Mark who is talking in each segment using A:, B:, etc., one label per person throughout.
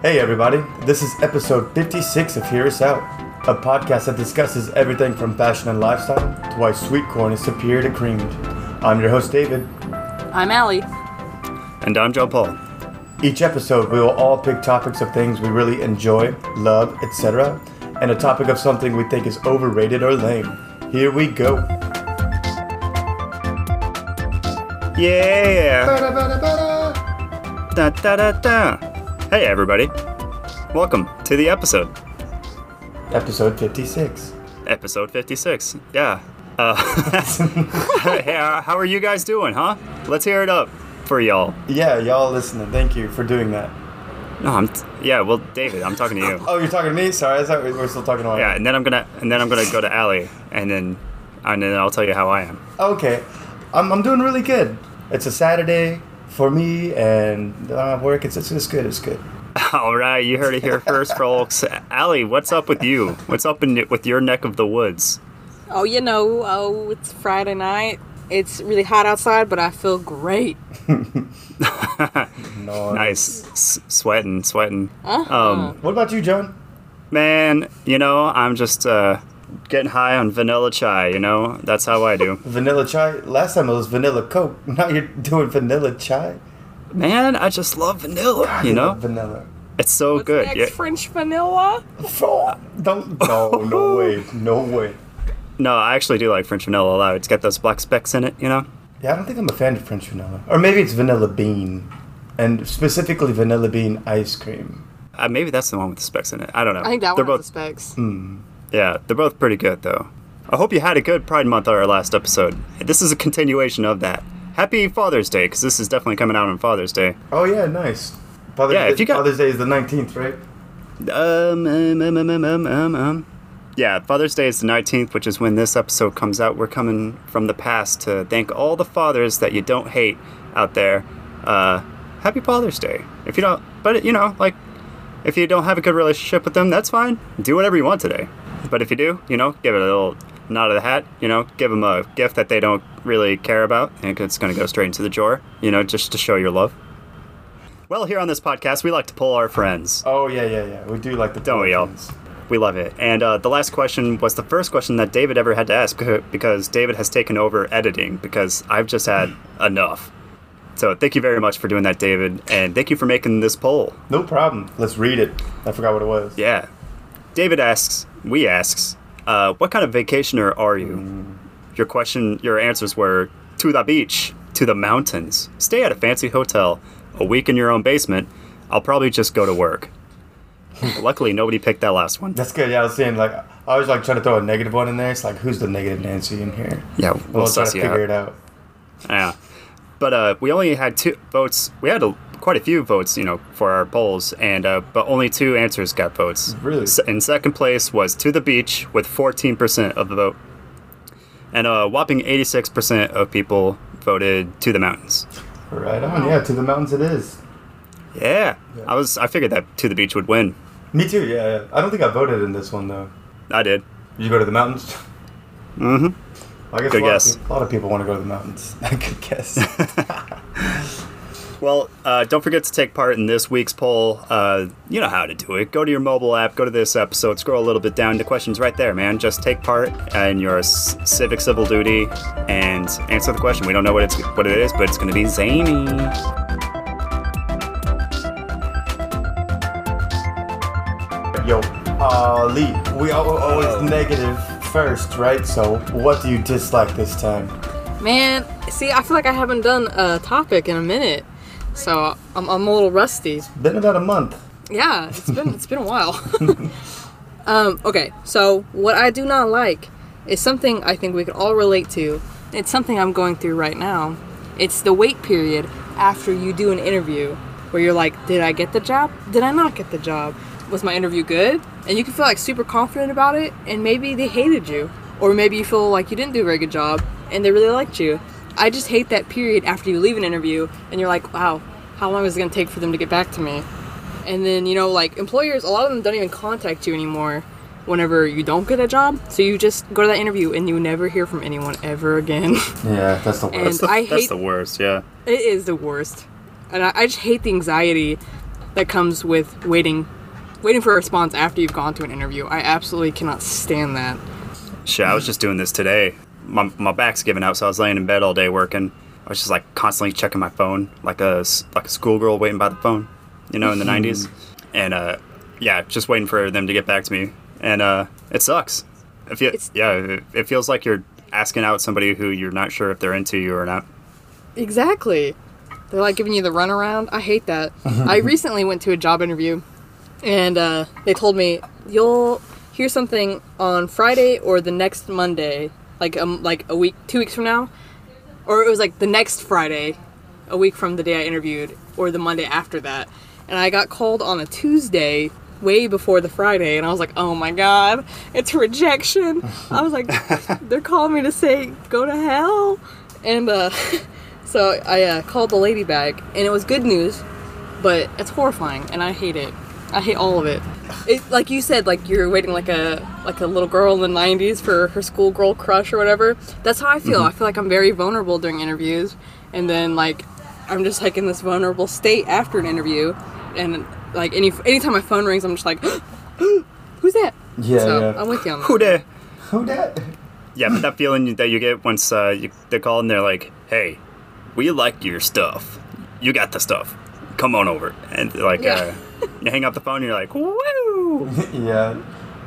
A: Hey, everybody. This is episode 56 of Hear Us Out, a podcast that discusses everything from fashion and lifestyle to why sweet corn is superior to creamed. I'm your host, David.
B: I'm Allie.
C: And I'm John Paul.
A: Each episode, we will all pick topics of things we really enjoy, love, etc., and a topic of something we think is overrated or lame. Here we go.
C: Yeah! Da, da, da, da. Hey, everybody. Welcome to the episode.
A: Episode 56.
C: Episode 56. Yeah. Uh, hey, uh, how are you guys doing, huh? Let's hear it up for y'all.
A: Yeah, y'all listening. Thank you for doing that.
C: No, I'm t- yeah, well, David, I'm talking to you.
A: Oh, you're talking to me? Sorry, I thought we were still talking to
C: Yeah, and then I'm gonna and then I'm gonna go to Allie, and then and then I'll tell you how I am.
A: Okay, I'm, I'm doing really good. It's a Saturday for me, and I work. It's, it's, it's good. It's good.
C: All right, you heard it here first, folks. Allie, what's up with you? What's up in with your neck of the woods?
B: Oh, you know, oh, it's Friday night. It's really hot outside, but I feel great.
C: Nice, S- sweating, sweating.
B: Uh-huh.
C: Um,
A: What about you, John?
C: man, you know, I'm just uh, getting high on vanilla chai. You know, that's how I do.
A: Vanilla chai. Last time it was vanilla coke. Now you're doing vanilla chai.
C: Man, I just love vanilla. You
A: I
C: know,
A: love vanilla.
C: it's so
B: What's
C: good.
B: next,
C: Yeah.
B: French vanilla?
A: Oh, don't. No, no way. No way.
C: No, I actually do like French vanilla a lot. It's got those black specks in it. You know.
A: Yeah, I don't think I'm a fan of French vanilla. Or maybe it's vanilla bean, and specifically vanilla bean ice cream.
C: Uh, maybe that's the one with the specks in it. I don't know.
B: I think that
C: They're
B: one
C: both
B: has the specs.
C: Yeah, they're both pretty good though. I hope you had a good Pride Month on our last episode. This is a continuation of that. Happy Father's Day, because this is definitely coming out on Father's Day.
A: Oh yeah, nice. Father's
C: Yeah,
A: Day,
C: if you got-
A: Father's Day is the 19th, right?
C: Um, um, um, um, um, um, um. Yeah, Father's Day is the 19th, which is when this episode comes out. We're coming from the past to thank all the fathers that you don't hate out there. Uh, happy Father's Day. If you don't, but you know, like, if you don't have a good relationship with them, that's fine. Do whatever you want today. But if you do, you know, give it a little nod of the hat. You know, give them a gift that they don't really care about, and it's going to go straight into the drawer. You know, just to show your love. Well, here on this podcast, we like to pull our friends.
A: Oh yeah, yeah, yeah. We do like the
C: Don't we all? We love it. And uh, the last question was the first question that David ever had to ask because David has taken over editing because I've just had enough. So thank you very much for doing that, David, and thank you for making this poll.
A: No problem. Let's read it. I forgot what it was.
C: Yeah. David asks, we asks, uh, what kind of vacationer are you? Your question, your answers were to the beach, to the mountains, stay at a fancy hotel, a week in your own basement. I'll probably just go to work. Luckily, nobody picked that last one.
A: That's good. Yeah, I was saying like I was like trying to throw a negative one in there. It's like who's the negative Nancy in here?
C: Yeah,
A: We'll,
C: we'll
A: try to figure
C: out.
A: it out.
C: Yeah, but uh, we only had two votes. We had a, quite a few votes, you know, for our polls, and uh, but only two answers got votes.
A: Really?
C: S- in second place was to the beach with 14% of the vote, and a whopping 86% of people voted to the mountains.
A: Right on. Yeah, to the mountains it is.
C: Yeah, I was. I figured that to the beach would win.
A: Me too. Yeah, yeah. I don't think I voted in this one though.
C: I did.
A: Did you go to the mountains?
C: Mm-hmm.
A: I guess
C: Good
A: a lot,
C: guess.
A: People, a lot of people want to go to the mountains. I could guess.
C: Well, uh, don't forget to take part in this week's poll. Uh, you know how to do it. Go to your mobile app, go to this episode, scroll a little bit down. The question's right there, man. Just take part in your c- civic civil duty and answer the question. We don't know what it's what it is, but it's going to be zany.
A: Yo, uh, Lee, we are always
C: Oh.
A: negative first, right? So, what do you dislike this time?
B: Man, see, I feel like I haven't done a topic in a minute, so I'm, I'm a little rusty.
A: Been about a month.
B: Yeah, it's been it's been a while. um, okay, so what I do not like is something I think we could all relate to. It's something I'm going through right now. It's the wait period after you do an interview where you're like, did I get the job? Did I not get the job? Was my interview good? And you can feel like super confident about it, and maybe they hated you. Or maybe you feel like you didn't do a very good job and they really liked you. I just hate that period after you leave an interview and you're like, wow, how long is it going to take for them to get back to me? And then, you know, like employers, a lot of them don't even contact you anymore whenever you don't get a job. So you just go to that interview and you never hear from anyone ever again.
A: Yeah, that's the
B: And
A: worst.
B: I
C: That's the worst. Yeah.
B: it is the worst. And I, I just hate the anxiety that comes with waiting waiting for a response after you've gone to an interview. I absolutely cannot stand that.
C: Shit, I was just doing this today. My, my back's giving out, so I was laying in bed all day working. I was just like constantly checking my phone, like a like a schoolgirl waiting by the phone, you know, in the '90s. And uh, yeah, just waiting for them to get back to me, and uh, it sucks. If you, yeah, it, it feels like you're asking out somebody who you're not sure if they're into you or not.
B: Exactly. They're like giving you the runaround. I hate that. I recently went to a job interview, and uh, they told me you'll hear something on Friday or the next Monday, like um like a week, two weeks from now, or it was like the next Friday, a week from the day I interviewed, or the Monday after that. And I got called on a Tuesday, way before the Friday, and I was like, oh my god, it's rejection. I was like, they're calling me to say go to hell, and uh. So I uh, called the lady back, and it was good news, but it's horrifying, and I hate it. I hate all of it. It like you said, like you're waiting like a like a little girl in the '90s for her schoolgirl crush or whatever. That's how I feel. I feel like I'm very vulnerable during interviews, and then like I'm just like in this vulnerable state after an interview, and like any anytime my phone rings, I'm just like, who's that?
A: Yeah,
B: so
A: yeah.
B: I'm with you on that.
C: Who that?
A: Who dat?
C: Yeah, but that feeling that you get once uh, you, they call and they're like, "Hey, we like your stuff. You got the stuff. Come on over." And like,
B: Yeah.
C: uh, you hang up the phone, and you're like, "Woo!"
A: yeah.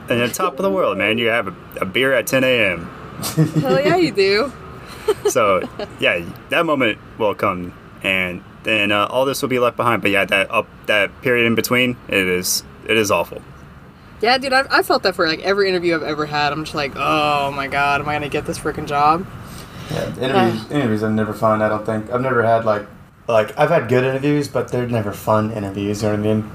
C: And at top of the world, man. You have a, a beer at 10 a.m.
B: Hell yeah, you do.
C: So yeah, that moment will come, and then uh, all this will be left behind. But yeah, that up that period in between, it is it is awful.
B: Yeah, dude, I've, I felt that for like every interview I've ever had. I'm just like, oh my god, am I gonna get this freaking job?
A: Yeah, interviews, interviews are never fun. I don't think I've never had like like I've had good interviews, but they're never fun interviews. You know what I mean?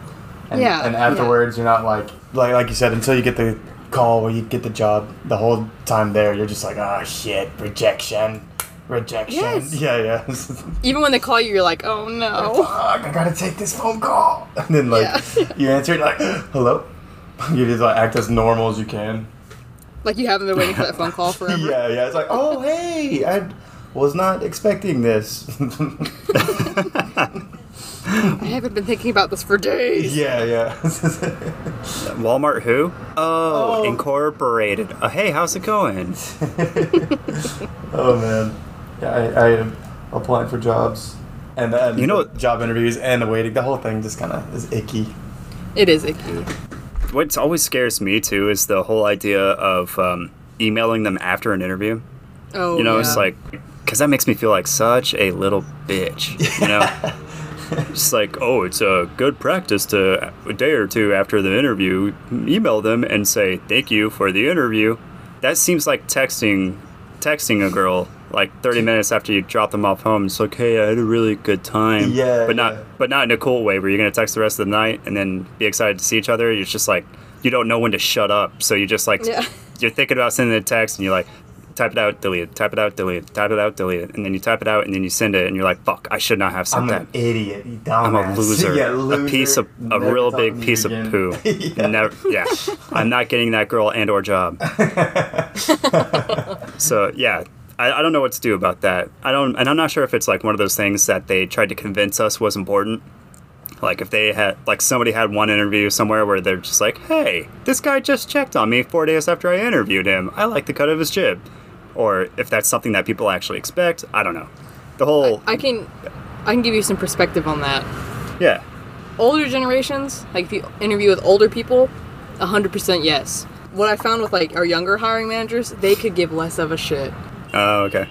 A: And,
B: Yeah,
A: And
B: yeah.
A: afterwards, you're not like like like you said until you get the call where you get the job. The whole time there, you're just like, oh shit, rejection, rejection.
B: Yes.
A: Yeah, yeah.
B: Even when they call you, you're like, oh no.
A: Fuck, I gotta take this phone call. And then like
B: Yeah.
A: you answer it like, hello. You just like act as normal as you can.
B: Like you haven't been waiting for that phone call forever.
A: Yeah, yeah. It's like, oh hey, I was not expecting this.
B: I haven't been thinking about this for days.
A: yeah, yeah.
C: Walmart who? Oh,
A: Oh.
C: Incorporated. Uh, hey, how's it going?
A: oh man, yeah. I, I am applying for jobs, and then
C: You know-
A: job interviews and the waiting. The whole thing just kind of is icky.
B: It is icky.
C: What always scares me too is the whole idea of um, emailing them after an interview.
B: Oh,
C: You know,
B: yeah.
C: it's like because that makes me feel like such a little bitch. You know. It's like, oh, it's a good practice to a day or two after the interview, email them and say thank you for the interview. That seems like texting, texting a girl like 30 minutes after you drop them off home. It's like, hey, I had a really good time.
A: Yeah,
C: but not,
A: yeah.
C: but not in a cool way where you're gonna text the rest of the night and then be excited to see each other. It's just like you don't know when to shut up, so you just like
B: Yeah.
C: you're thinking about sending a text and you're like. Type it out, delete it. Type it out, delete it. Type it out, delete it. And then you type it out, and then you send it, and you're like, "Fuck! I should not have sent
A: I'm
C: that."
A: an idiot. You dumbass.
C: I'm a loser.
A: yeah,
C: A piece of a
A: Never
C: real big piece of poo.
A: yeah.
C: Never. Yeah. I'm not getting that girl and or job. so yeah, I, I don't know what to do about that. I don't, and I'm not sure if it's like one of those things that they tried to convince us was important. Like if they had, like somebody had one interview somewhere where they're just like, "Hey, this guy just checked on me four days after I interviewed him. I like the cut of his jib," or if that's something that people actually expect. I don't know. The whole,
B: I can, I can give you some perspective on that.
C: yeah,
B: Older generations, like if you interview with older people, hundred percent yes. What I found with like our younger hiring managers, they could give less of a shit.
C: oh okay,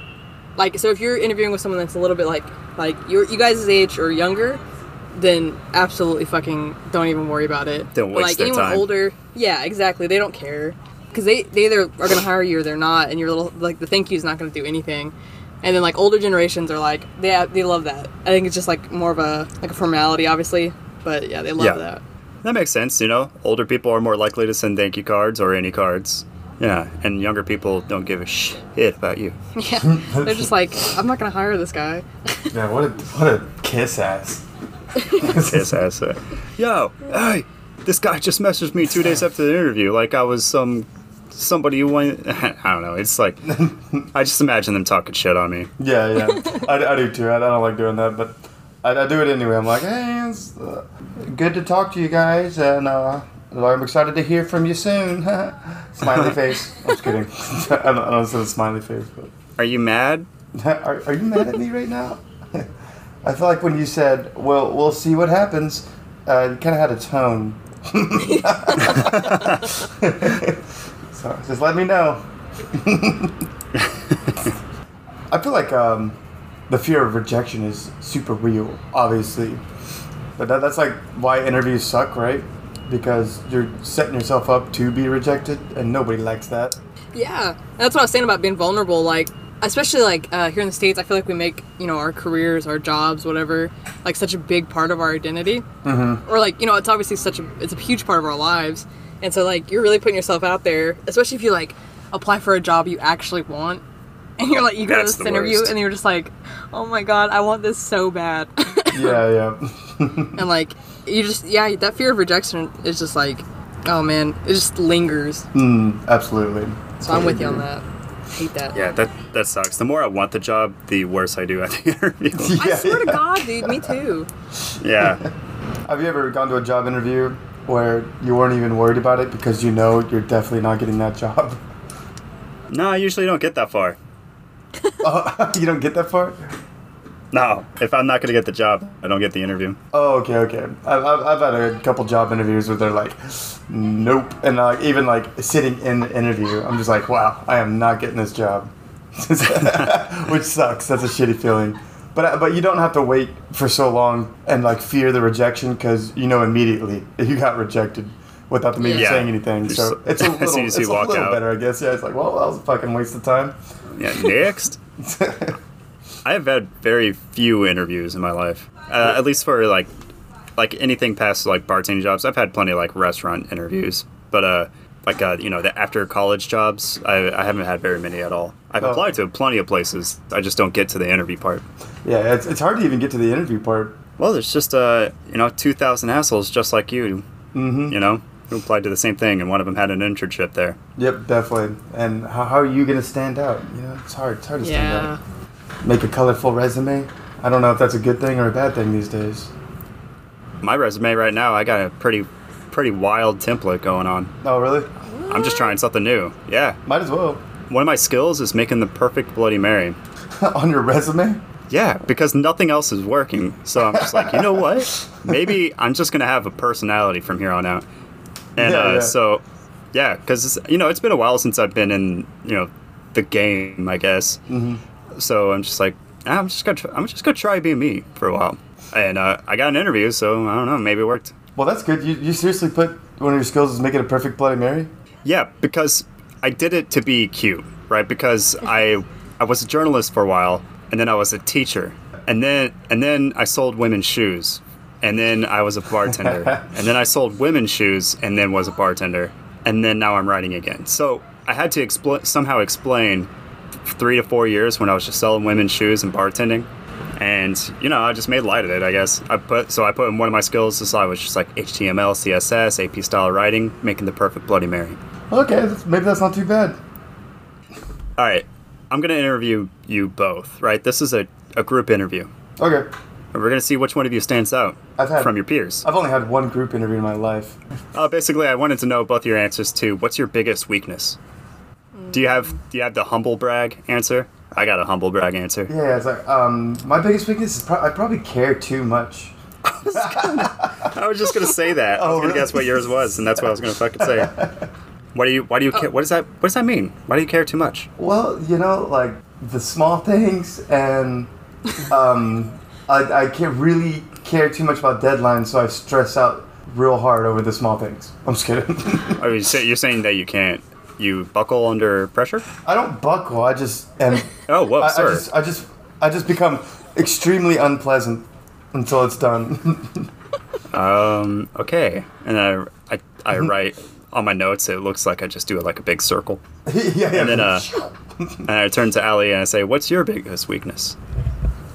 B: Like so, if you're interviewing with someone that's a little bit like like your you guys' age or younger, then absolutely fucking don't even worry about it.
C: Don't waste But,
B: like
C: their
B: anyone
C: time.
B: older, yeah, exactly. They don't care because they they either are gonna hire you or they're not, and your little like the thank you is not gonna do anything. And then like older generations are like they they love that. I think it's just like more of a like a formality, obviously, but yeah, they love
C: Yeah.
B: that.
C: That makes sense, you know. Older people are more likely to send thank you cards or any cards. Yeah, and younger people don't give a shit about you.
B: Yeah, they're just like I'm not gonna hire this guy.
A: Yeah, what a what a kiss ass.
C: Kiss ass. uh, Yo, hey, this guy just messaged me two days after the interview, like I was some somebody who went. I don't know. It's like I just imagine them talking shit on me.
A: Yeah, yeah. I, I do too. I, I don't like doing that, but I, I do it anyway. I'm like, hey, it's uh, good to talk to you guys, and uh, I'm excited to hear from you soon. smiley face. I'm just kidding. I don't, I don't say the smiley face, but
C: Are you mad?
A: are, are you mad at me right now? I feel like when you said, "Well, we'll see what happens," uh, you kind of had a tone. So just let me know. I feel like um, the fear of rejection is super real, obviously, but that, that's like why interviews suck, right? Because you're setting yourself up to be rejected, and nobody likes that.
B: Yeah, that's what I was saying about being vulnerable. Like, especially like uh, here in the states, I feel like we make you know our careers, our jobs, whatever, like such a big part of our identity. Mm-hmm. Or like you know, it's obviously such a it's a huge part of our lives, and so like you're really putting yourself out there, especially if you like apply for a job you actually want, and you're like you go
C: That's
B: to this interview
C: worst.
B: and you're just like, oh my god, I want this so bad,
A: Yeah, yeah.
B: and like you just yeah, that fear of rejection is just like, oh man, it just lingers.
A: Mm, absolutely.
B: So I'm with you on that. hate that.
C: Yeah, that that sucks. The more I want the job, the worse I do at the interview.
B: I
A: Yeah,
B: swear to. God, dude, me too.
C: yeah.
A: Have you ever gone to a job interview where you weren't even worried about it because you know you're definitely not getting that job?
C: No, I usually don't get that far.
A: Oh, you don't get that far?
C: No, if I'm not going to get the job, I don't get the interview.
A: Oh, okay, okay. I've, I've, I've had a couple job interviews where they're like, nope. And like, even like sitting in the interview, I'm just like, wow, I am not getting this job. Which sucks. That's a shitty feeling. But, but you don't have to wait for so long and like fear the rejection because you know immediately you got rejected without them even
C: Yeah.
A: saying anything. So it's a little, it's a little
C: out.
A: better, I guess. Yeah, it's like, well, that was a fucking waste of time.
C: Yeah, next. I have had very few interviews in my life, uh, at least for like, like anything past like bartending jobs. I've had plenty of like restaurant interviews, but uh, like uh, you know, the after college jobs, I, I haven't had very many at all. I've
A: Oh.
C: applied to plenty of places. I just don't get to the interview part.
A: Yeah, it's, it's hard to even get to the interview part.
C: Well, there's just uh, you know, two thousand assholes just like you,
A: Mm-hmm.
C: you know, who applied to the same thing, and one of them had an internship there.
A: Yep, definitely. And how, how are you going to stand out? You know, it's hard. It's hard to stand
B: Yeah.
A: out. Make a colorful resume. I don't know if that's a good thing or a bad thing these days.
C: My resume right now, I got a pretty, pretty wild template going on.
A: Oh, really?
C: I'm just trying something new. Yeah,
A: Might as well.
C: One of my skills is making the perfect Bloody Mary.
A: On your resume?
C: Yeah, because nothing else is working. So I'm just like, you know what? Maybe I'm just gonna have a personality from here on out. And
A: Yeah,
C: uh,
A: yeah.
C: so, yeah, because you know it's been a while since I've been in you know the game, I guess. Mm-hmm. So I'm just like, "Ah, I'm just gonna try, I'm just gonna try being me for a while. And uh, I got an interview, so I don't know, maybe it worked.
A: Well, that's good. You, you seriously put one of your skills is making a perfect Bloody Mary?
C: Yeah, because I did it to be cute, right? Because I I was a journalist for a while, and then I was a teacher, and then and then I sold women's shoes, and then I was a bartender, and then I sold women's shoes, and then was a bartender, and then now I'm writing again. So I had to expl- somehow explain three to four years when I was just selling women's shoes and bartending. And you know, I just made light of it. I guess I put so I put in one of my skills. This I was just like HTML, CSS, AP style writing, making the perfect Bloody Mary.
A: Okay, maybe that's not too bad.
C: All right, I'm gonna interview you both. Right, this is a, a group interview.
A: Okay.
C: And we're gonna see which one of you stands out
A: I've had-
C: from your peers.
A: I've only had one group interview in my life.
C: Uh, basically, I wanted to know both your answers to what's your biggest weakness. Do you have do you have the humble brag answer? I got a humble brag answer.
A: Yeah, it's like, um, my biggest weakness is pro- I probably care too much.
C: I was just gonna say that. I
A: Oh,
C: was gonna
A: really?
C: guess what yours was, and that's what I was gonna fucking say. Why do you Why do you care? What does that What does that mean? Why do you care too much?
A: Well, you know, like the small things, and um, I, I can't really care too much about deadlines, so I stress out real hard over the small things. I'm just kidding.
C: Are you say, you're saying that you can't you buckle under pressure?
A: I don't buckle. I just am.
C: Oh, whoa,
A: I, I
C: sir.
A: just, I just, I just become extremely unpleasant until it's done.
C: Um. Okay. And I I, I write on my notes. It looks like I just do it like a big circle.
A: yeah, yeah.
C: And then uh, and I turn to Allie and I say, "What's your biggest weakness?"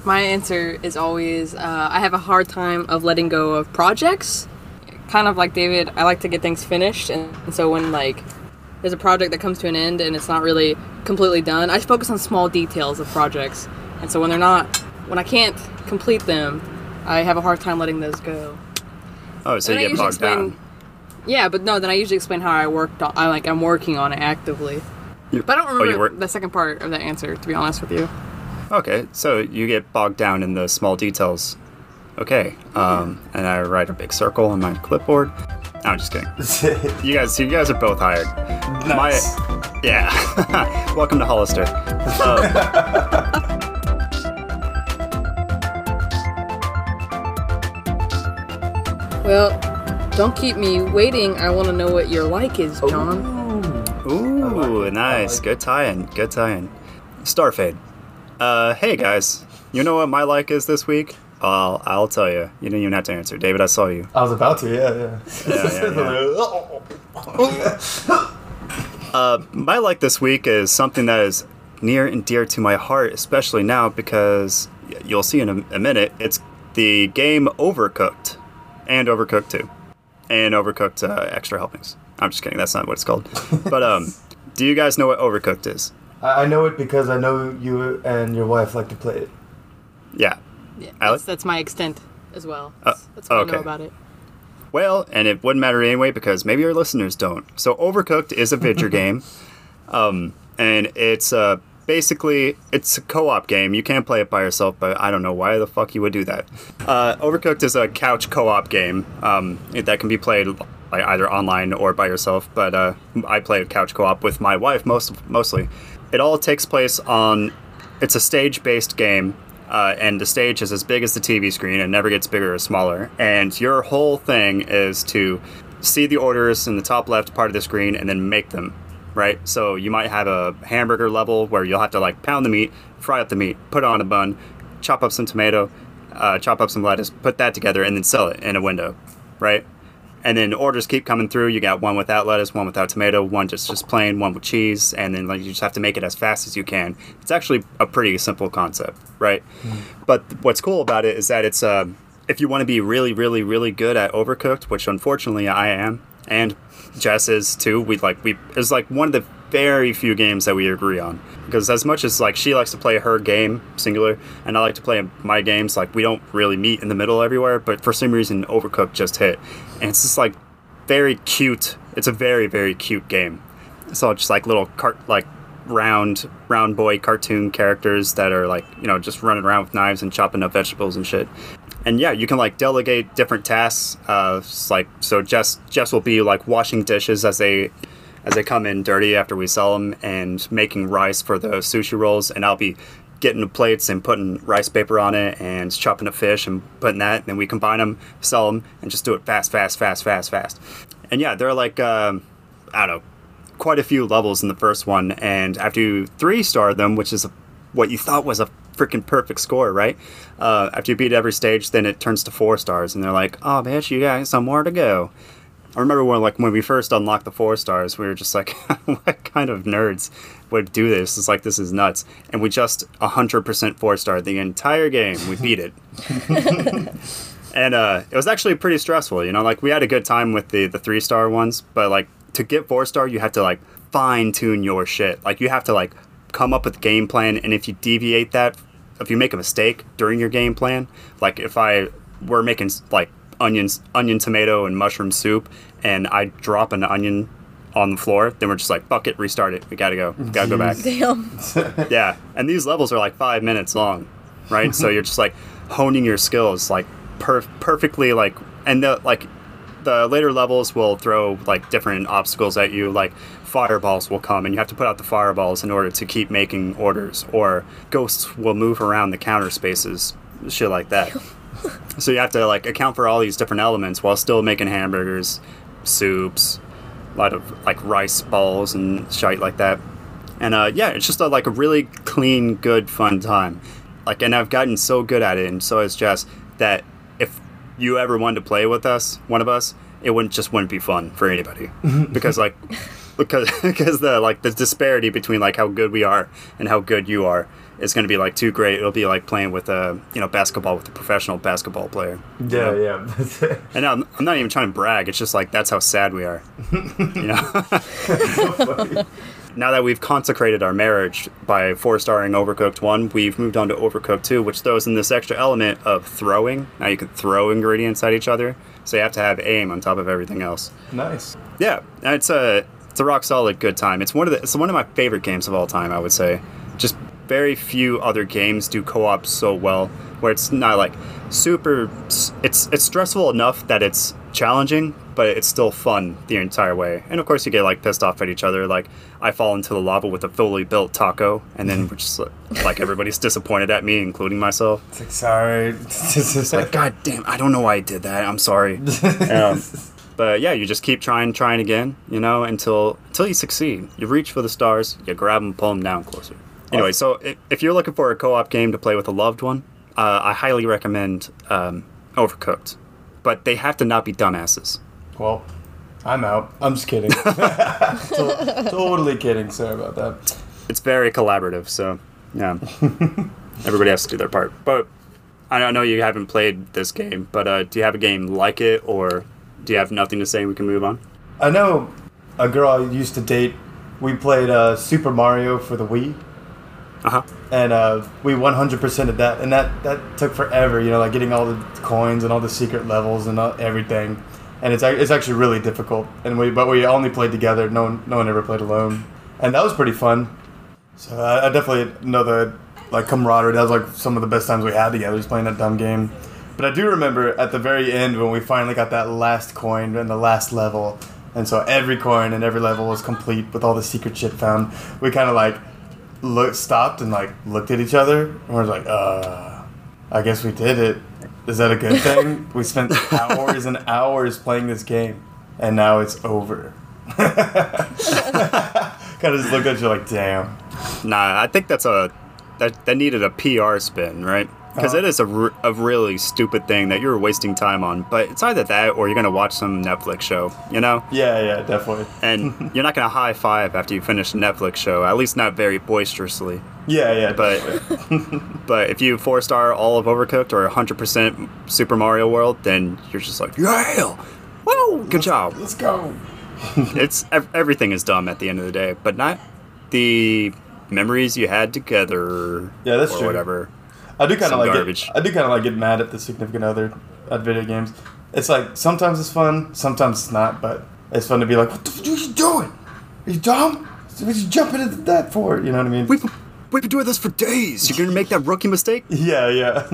B: My answer is always uh, I have a hard time of letting go of projects. Kind of like David, I like to get things finished, and, and so when like there's a project that comes to an end and it's not really completely done, I focus on small details of projects. And so when they're not, when I can't complete them, I have a hard time letting those go.
C: Oh, so
B: I
C: you get bogged down.
B: Yeah, but no. Then I usually explain how I worked. On, I like I'm working on it actively.
C: You-
B: But I don't
C: oh,
B: remember
C: work-
B: the second part of that answer. To be honest with you.
C: Okay, so you get bogged down in the small details. Okay, um, and I write a big circle on my clipboard. No, I'm just kidding. You guys, you guys are both hired.
A: Nice.
C: My, yeah. Welcome to Hollister. Um,
B: Well, don't keep me waiting. I want to know what your like is, John.
C: ooh,
A: I like
C: nice.
A: like
C: Good tie-in. Good tie-in. Starfade. Uh, hey guys. You know what my like is this week? I'll, I'll tell you. You didn't even have to answer. David, I saw you.
A: I was about to, yeah, yeah.
C: Uh, my like this week is something that is near and dear to my heart, especially now because you'll see in a, a minute. It's the game Overcooked and Overcooked 2 and Overcooked uh, Extra Helpings. I'm just kidding. That's not what it's called. but um, do you guys know what Overcooked is?
A: I know it because I know you and your wife like to play it.
C: Yeah.
B: Yeah, that's, that's my extent as well.
C: Uh,
B: That's, that's what I know about it.
C: Well, and it wouldn't matter anyway because maybe your listeners don't. So Overcooked is a video game, um, and it's uh, basically it's a co-op game. You can't play it by yourself, but I don't know why the fuck you would do that. Uh, Overcooked is a couch co-op game um, that can be played like either online or by yourself. But uh, I play couch co-op with my wife most mostly. It all takes place on. It's a stage-based game uh, and the stage is as big as the TV screen and never gets bigger or smaller. And your whole thing is to see the orders in the top left part of the screen and then make them, right? So you might have a hamburger level where you'll have to like pound the meat, fry up the meat, put on a bun, chop up some tomato, uh, chop up some lettuce, put that together, and then sell it in a window, right? And then orders keep coming through. You got one without lettuce, one without tomato, one just just plain, one with cheese, and then like you just have to make it as fast as you can. It's actually a pretty simple concept, right? But what's cool about it is that it's uh, if you want to be really, really, really good at Overcooked, which unfortunately I am, and Jess is too. We like we it's like one of the very few games that we agree on. Because as much as like she likes to play her game singular and I like to play my games like we don't really meet in the middle everywhere but for some reason Overcooked just hit. And it's just like very cute. It's a very very cute game. It's all just like little cart like round round boy cartoon characters that are like you know just running around with knives and chopping up vegetables and shit. And yeah you can like delegate different tasks uh like so jess jess will be like washing dishes as they as they come in dirty after we sell them and making rice for the sushi rolls. And i'll be getting the plates and putting rice paper on it and chopping up fish and putting that. And then we combine them sell them and just do it fast fast fast fast fast. And yeah they're like um, i don't know quite a few levels in the first one, and after you three star them, which is what you thought was a freaking perfect score, right? Uh, after you beat every stage, then it turns to four stars, and they're like, "Oh, bitch, you got somewhere to go." I remember when, like, when we first unlocked the four stars, we were just like, "What kind of nerds would do this?" It's like this is nuts, and we just hundred percent four star the entire game. We beat it. and uh, it was actually pretty stressful. You know, like we had a good time with the the three star ones, but like to get four star, you have to like fine tune your shit. Like you have to like come up with a game plan, and if you deviate that, if you make a mistake during your game plan, like if I were making like onions, onion, tomato, and mushroom soup, and I drop an onion on the floor, then we're just like, fuck it, restart it. We gotta go. We gotta go back.
D: Damn.
C: Yeah, and these levels are like five minutes long, right? so you're just like honing your skills, like per- perfectly, like and the like the later levels will throw like different obstacles at you, like fireballs will come, and you have to put out the fireballs in order to keep making orders, or ghosts will move around the counter spaces, shit like that. So you have to like account for all these different elements while still making hamburgers, soups, a lot of like rice balls and shite like that. And uh, yeah, it's just a, like a really clean, good, fun time. Like, and I've gotten so good at it, and so has Jess, that if you ever wanted to play with us, one of us, it wouldn't just wouldn't be fun for anybody because like because because the like the disparity between like how good we are and how good you are is going to be like too great. It'll be like playing with a you know basketball with a professional basketball player.
A: Yeah, yeah. That's it.
C: And I'm, I'm not even trying to brag. It's just like that's how sad we are. you know. now that we've consecrated our marriage by four starring Overcooked 1, we've moved on to Overcooked 2, which throws in this extra element of throwing. Now you can throw ingredients at each other, so you have to have aim on top of everything else.
A: Nice.
C: Yeah, it's a it's a rock solid good time. It's one of the it's one of my favorite games of all time. I would say. Just very few other games do co-op so well, where it's not like super. It's it's stressful enough that it's challenging, but it's still fun the entire way. And of course, you get like pissed off at each other. Like I fall into the lava with a fully built taco, and then we're just like everybody's disappointed at me, including myself.
A: It's like sorry.
C: It's like God damn, I don't know why I did that. I'm sorry. Um, but yeah, you just keep trying, trying again, you know, until until you succeed. You reach for the stars, you grab them, pull them down closer. Anyway, so if, if you're looking for a co-op game to play with a loved one, uh, I highly recommend um, Overcooked. But they have to not be dumbasses.
A: well, I'm out. I'm just kidding. To- totally kidding. Sorry about that.
C: It's very collaborative, so yeah, everybody has to do their part. But I don't know you haven't played this game, but uh, do you have a game like it, or do you have nothing to say? We can move on.
A: I know a girl I used to date. We played uh, Super Mario for the Wii,
C: Uh huh.
A: and uh, we 100% of that, and that that took forever. You know, like getting all the coins and all the secret levels and all, everything. And it's it's actually really difficult. And we but we only played together. No one no one ever played alone, and that was pretty fun. So I, I definitely know the like camaraderie. That was like some of the best times we had together, just playing that dumb game. But I do remember at the very end when we finally got that last coin and the last level, and so every coin and every level was complete with all the secret shit found. We kind of like looked, stopped, and like looked at each other, and we're like, uh, I guess we did it. Is that a good thing? we spent hours and hours playing this game, and now it's over. kind of just look at you like, damn.
C: Nah, I think that's a that that needed a PR spin, right? Because
A: Oh.
C: it uh, is a, r- a really stupid thing that you're wasting time on. But it's either that or you're gonna watch some Netflix show, you know.
A: Yeah, yeah, definitely.
C: And you're not gonna high five after you finish a Netflix show, at least not very boisterously.
A: Yeah, yeah,
C: But but if you four star all of Overcooked or 100% Super Mario World, then you're just like, yeah, whoa, good job.
A: let's go.
C: it's ev- everything is dumb at the end of the day, but not the memories you had together.
A: Yeah, that's
C: or
A: true.
C: Whatever.
A: I do kind of like
C: garbage.
A: Get, I do kind of like get mad at the significant other at video games. It's like sometimes it's fun, sometimes it's not, but it's fun to be like, what the f- are you doing? Are you dumb? What are you jumping into that for? You know what I mean?
C: We've we've been doing this for days. You're gonna make that rookie mistake?
A: yeah, yeah.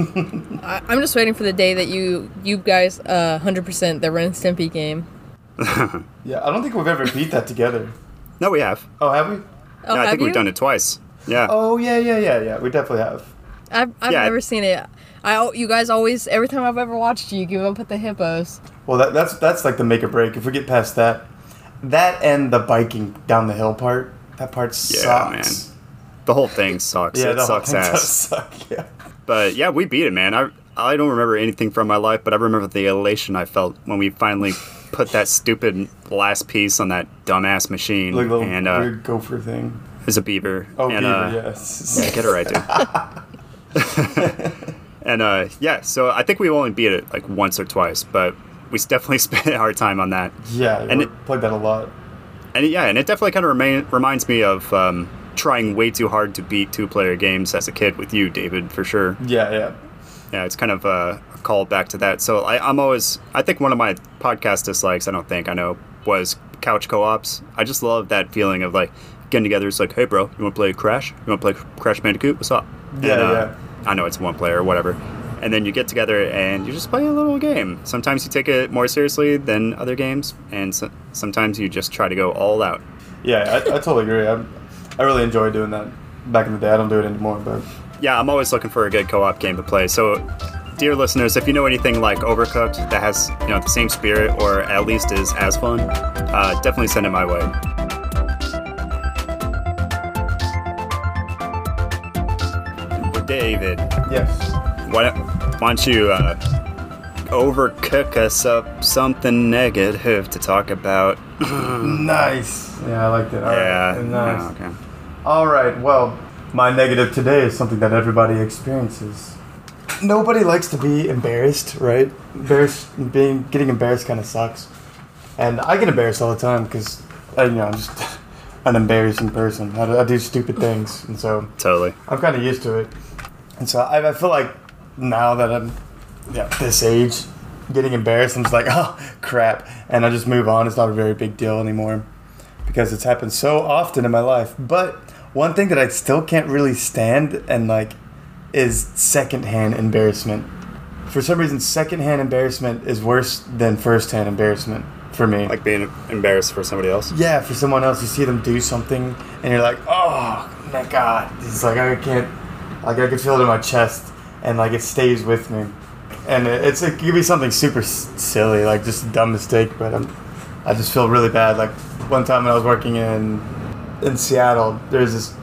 B: I, I'm just waiting for the day that you you guys uh 100% the Ren and Stimpy game.
A: yeah, I don't think we've ever beat that together.
C: No, we have.
A: Oh, have we?
B: Oh,
C: no, I think
B: you?
C: we've done it twice. Yeah.
A: Oh, yeah, yeah, yeah, yeah. We definitely have.
B: I've, I've
C: Yeah.
B: never seen it. I you guys always every time I've ever watched you, you give up at the hippos.
A: Well, that, that's that's like the make or break. If we get past that, that and the biking down the hill part, that part
C: Yeah,
A: sucks.
C: The whole thing sucks.
A: Yeah,
C: it
A: the whole
C: sucks
A: thing does
C: ass.
A: suck. Yeah.
C: But yeah, we beat it, man. I I don't remember anything from my life, but I remember the elation I felt when we finally put that stupid last piece on that dumbass machine.
A: Like the
C: and uh,
A: weird gopher thing.
C: it's a beaver.
A: Oh,
C: and,
A: beaver,
C: uh,
A: yes.
C: Yeah, get it right, dude. and uh, yeah, so I think we only beat it like once or twice, but we definitely spent our time on that.
A: Yeah,
C: And it-
A: played that a lot.
C: And it- yeah, and it definitely kind of remain, reminds me of um, trying way too hard to beat two-player games as a kid with you, David, for sure.
A: Yeah, yeah.
C: Yeah, it's kind of uh, a call back to that. So I, I'm always, I think one of my podcast dislikes, I don't think, I know, was couch co-ops. I just love that feeling of like getting together. It's like, hey, bro, you want to play Crash? You want to play Crash Bandicoot? What's up?
A: Yeah,
C: And, uh,
A: yeah.
C: I know it's one player or whatever. And then you get together and you just play a little game. Sometimes you take it more seriously than other games, and so, sometimes you just try to go all out.
A: Yeah, I, I totally agree. I, I really enjoy doing that. Back in the day, I don't do it anymore, but
C: yeah, I'm always looking for a good co-op game to play. So, dear listeners, if you know anything like Overcooked that has you know the same spirit or at least is as fun, uh, definitely send it my way. David,
A: yes.
C: why don't, why don't you uh, overcook us up something negative to talk about?
A: Nice. Yeah, I liked it. All right.
C: yeah,
A: Nice.
C: oh, okay.
A: All right. Well, my negative today is something that everybody experiences. Nobody likes to be embarrassed, right? Embarrassed, being getting embarrassed kind of sucks, and I get embarrassed all the time because, you know, I'm just an embarrassing person. I, do- I do stupid things, and so
C: Totally.
A: I'm kind of used to it. And so I, I feel like now that I'm yeah this age, getting embarrassed, I'm just like oh crap, and I just move on. It's not a very big deal anymore because it's happened so often in my life. But one thing that I still can't really stand and like is secondhand embarrassment. For some reason, secondhand embarrassment is worse than firsthand embarrassment for me.
C: Like being embarrassed for somebody else.
A: Yeah, for someone else, you see them do something, and you're like, oh my god, it's like I can't, like I could feel it in my chest, and like it stays with me, and it, it's it could be something super s- silly, like just a dumb mistake, but I'm, I just feel really bad. Like one time when I was working in in Seattle, there's this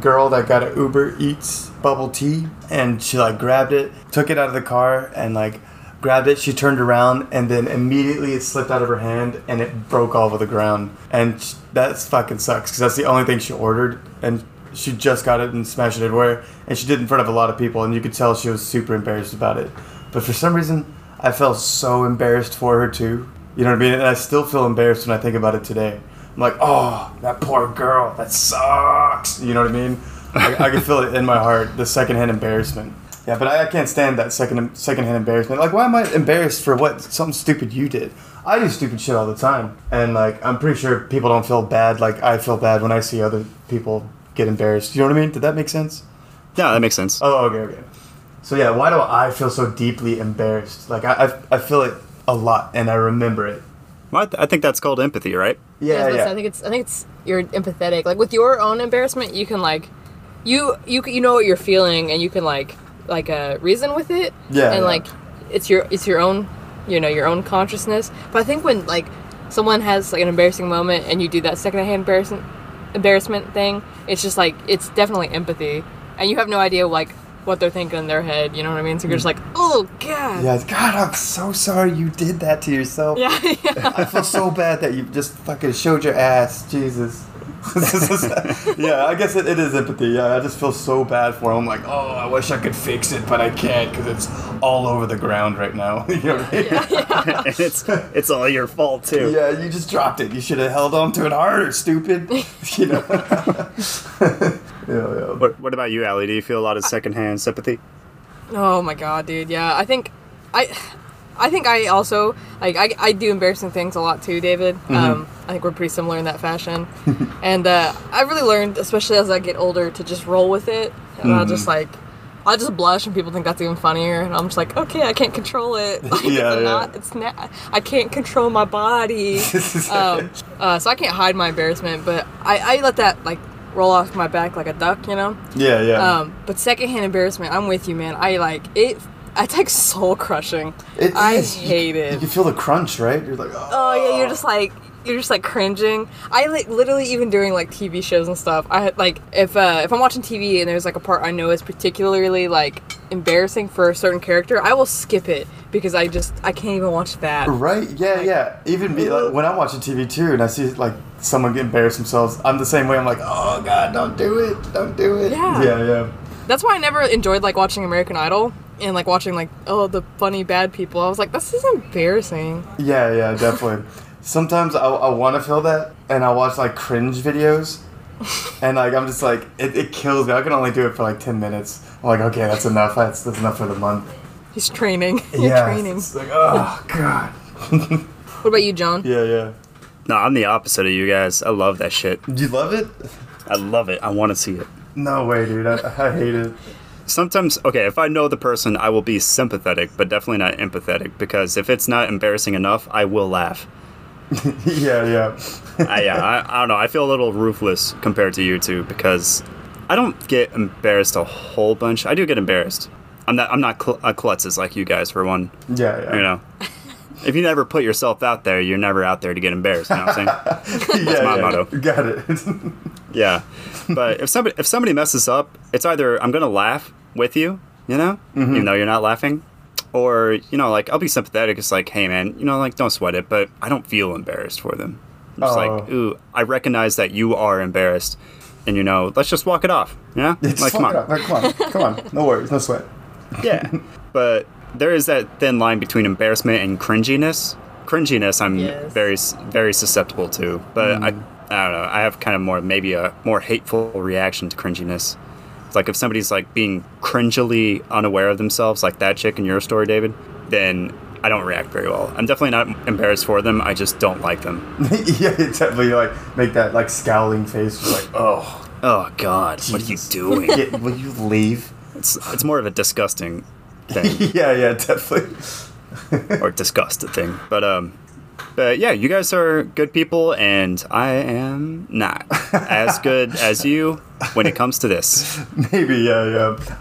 A: girl that got an Uber Eats bubble tea, and she like grabbed it, took it out of the car, and like grabbed it. She turned around, and then immediately it slipped out of her hand, and it broke all over the ground. And that fucking sucks because that's the only thing she ordered, and she just got it and smashed it everywhere, and she did in front of a lot of people, and you could tell she was super embarrassed about it. But for some reason, I felt so embarrassed for her too. You know what I mean? And I still feel embarrassed when I think about it today. I'm like, oh, that poor girl, that sucks. You know what I mean? I, I can feel it in my heart, the secondhand embarrassment. Yeah, but I, I can't stand that second secondhand embarrassment. Like, why am I embarrassed for what something stupid you did? I do stupid shit all the time, and like, I'm pretty sure people don't feel bad like I feel bad when I see other people get embarrassed. You know what I mean? Did that make sense?
C: Yeah, that makes sense.
A: Oh, okay, okay. So yeah, why do I feel so deeply embarrassed? Like I, I, I feel it a lot, and I remember it.
C: Well, I, th- I think that's called empathy, right?
A: Yeah,
B: Yes,
A: yeah.
B: I think it's I think it's you're empathetic. Like with your own embarrassment, you can like you you you know what you're feeling and you can like like uh, reason with it.
A: Yeah,
B: And
A: yeah.
B: like it's your it's your own you know your own consciousness. But I think when like someone has like an embarrassing moment and you do that secondhand embarrassment embarrassment thing, it's just like it's definitely empathy, and you have no idea like what they're thinking in their head. You know what I mean? So you're just like, mm. oh god.
A: yeah, God, I'm so sorry you did that to yourself.
B: Yeah, yeah.
A: I feel so bad that you just fucking showed your ass, Jesus. yeah, I guess it, it is empathy. Yeah, I just feel so bad for him. I'm like, oh, I wish I could fix it, but I can't because it's all over the ground right now. you know what I mean?
C: and it's it's all your fault too.
A: Yeah, you just dropped it. You should have held on to it harder, stupid. you know. yeah, yeah.
C: What, what about you, Allie? Do you feel a lot of secondhand sympathy?
B: Oh my god, dude. Yeah, I think I I think I also like I, I do embarrassing things a lot too, David. Um, I think we're pretty similar in that fashion. and uh, I really learned, especially as I get older, to just roll with it. And I'll just like I'll just blush and people think that's even funnier and I'm just like, okay, I can't control it. Like,
A: Yeah,
B: it's
A: yeah.
B: not it's I can't control my body. um, uh, so I can't hide my embarrassment, but I, I let that like roll off my back like a duck, you know?
A: Yeah, yeah.
B: Um, but secondhand embarrassment, I'm with you, man. I like it. It's like soul crushing.
A: It
B: I
A: is.
B: Hate
A: You,
B: it.
A: can feel the crunch, right? You're like, oh.
B: oh yeah, you're just like you're just like cringing. I like literally even during like TV shows and stuff. I like if uh, if I'm watching TV and there's like a part I know is particularly like embarrassing for a certain character, I will skip it because I just I can't even watch that.
A: Right? Yeah,
B: Like-
A: yeah. Even me, like, when I'm watching TV too, and I see like someone get embarrassed themselves, I'm the same way. I'm like, oh god, don't do it, don't do it.
B: Yeah.
A: yeah, yeah.
B: That's why I never enjoyed like watching American Idol and like watching like oh the funny bad people. I was like this is embarrassing.
A: Yeah, yeah, definitely. Sometimes I, I want to feel that, and I watch like cringe videos, and like I'm just like it, it kills me. I can only do it for like ten minutes. I'm like, okay, that's enough. That's, that's enough for the month.
B: He's training. You're
A: yeah,
B: training.
A: It's like, oh god.
B: What about you, John?
A: Yeah, yeah.
C: No, I'm the opposite of you guys. I love that shit.
A: You love it?
C: I love it. I want to see it.
A: No way, dude. I, I hate it.
C: Sometimes, okay, if I know the person, I will be sympathetic, but definitely not empathetic because if it's not embarrassing enough, I will laugh.
A: yeah, yeah.
C: I, yeah, I, I don't know. I feel a little ruthless compared to you two because I don't get embarrassed a whole bunch. I do get embarrassed. I'm not. I'm not cl- a klutzes like you guys for one.
A: Yeah, yeah.
C: You know, if you never put yourself out there, you're never out there to get embarrassed. You know what I'm saying?
A: yeah,
C: my
A: yeah.
C: motto.
A: Got it.
C: Yeah. But if somebody if somebody messes up, it's either I'm gonna laugh with you, you know, mm-hmm. even though you're not laughing, or you know, like I'll be sympathetic. It's like, hey man, you know, like don't sweat it, but I don't feel embarrassed for them. I'm just like,
A: Oh.
C: ooh, I recognize that you are embarrassed, and you know, let's just walk it off. Yeah,
A: Just
C: like
A: fuck
C: come
A: it
C: on.
A: Like, come on, come on. No worries, no sweat.
C: yeah. But there is that thin line between embarrassment and cringiness. Cringiness, I'm
B: Yes.
C: very very susceptible to, but I mm. I don't know. I have kind of more maybe a more hateful reaction to cringiness. It's like if somebody's like being cringily unaware of themselves, like that chick in your story, David, then I don't react very well. I'm definitely not embarrassed for them. I just don't like them.
A: yeah, definitely like make that like scowling face, just like, oh,
C: Oh God, what are you doing?
A: will you leave?
C: it's it's more of a disgusting thing
A: yeah, yeah, definitely.
C: or disgusted thing. But um, but yeah, you guys are good people, and I am not as good as you when it comes to this.
A: Maybe, yeah, yeah.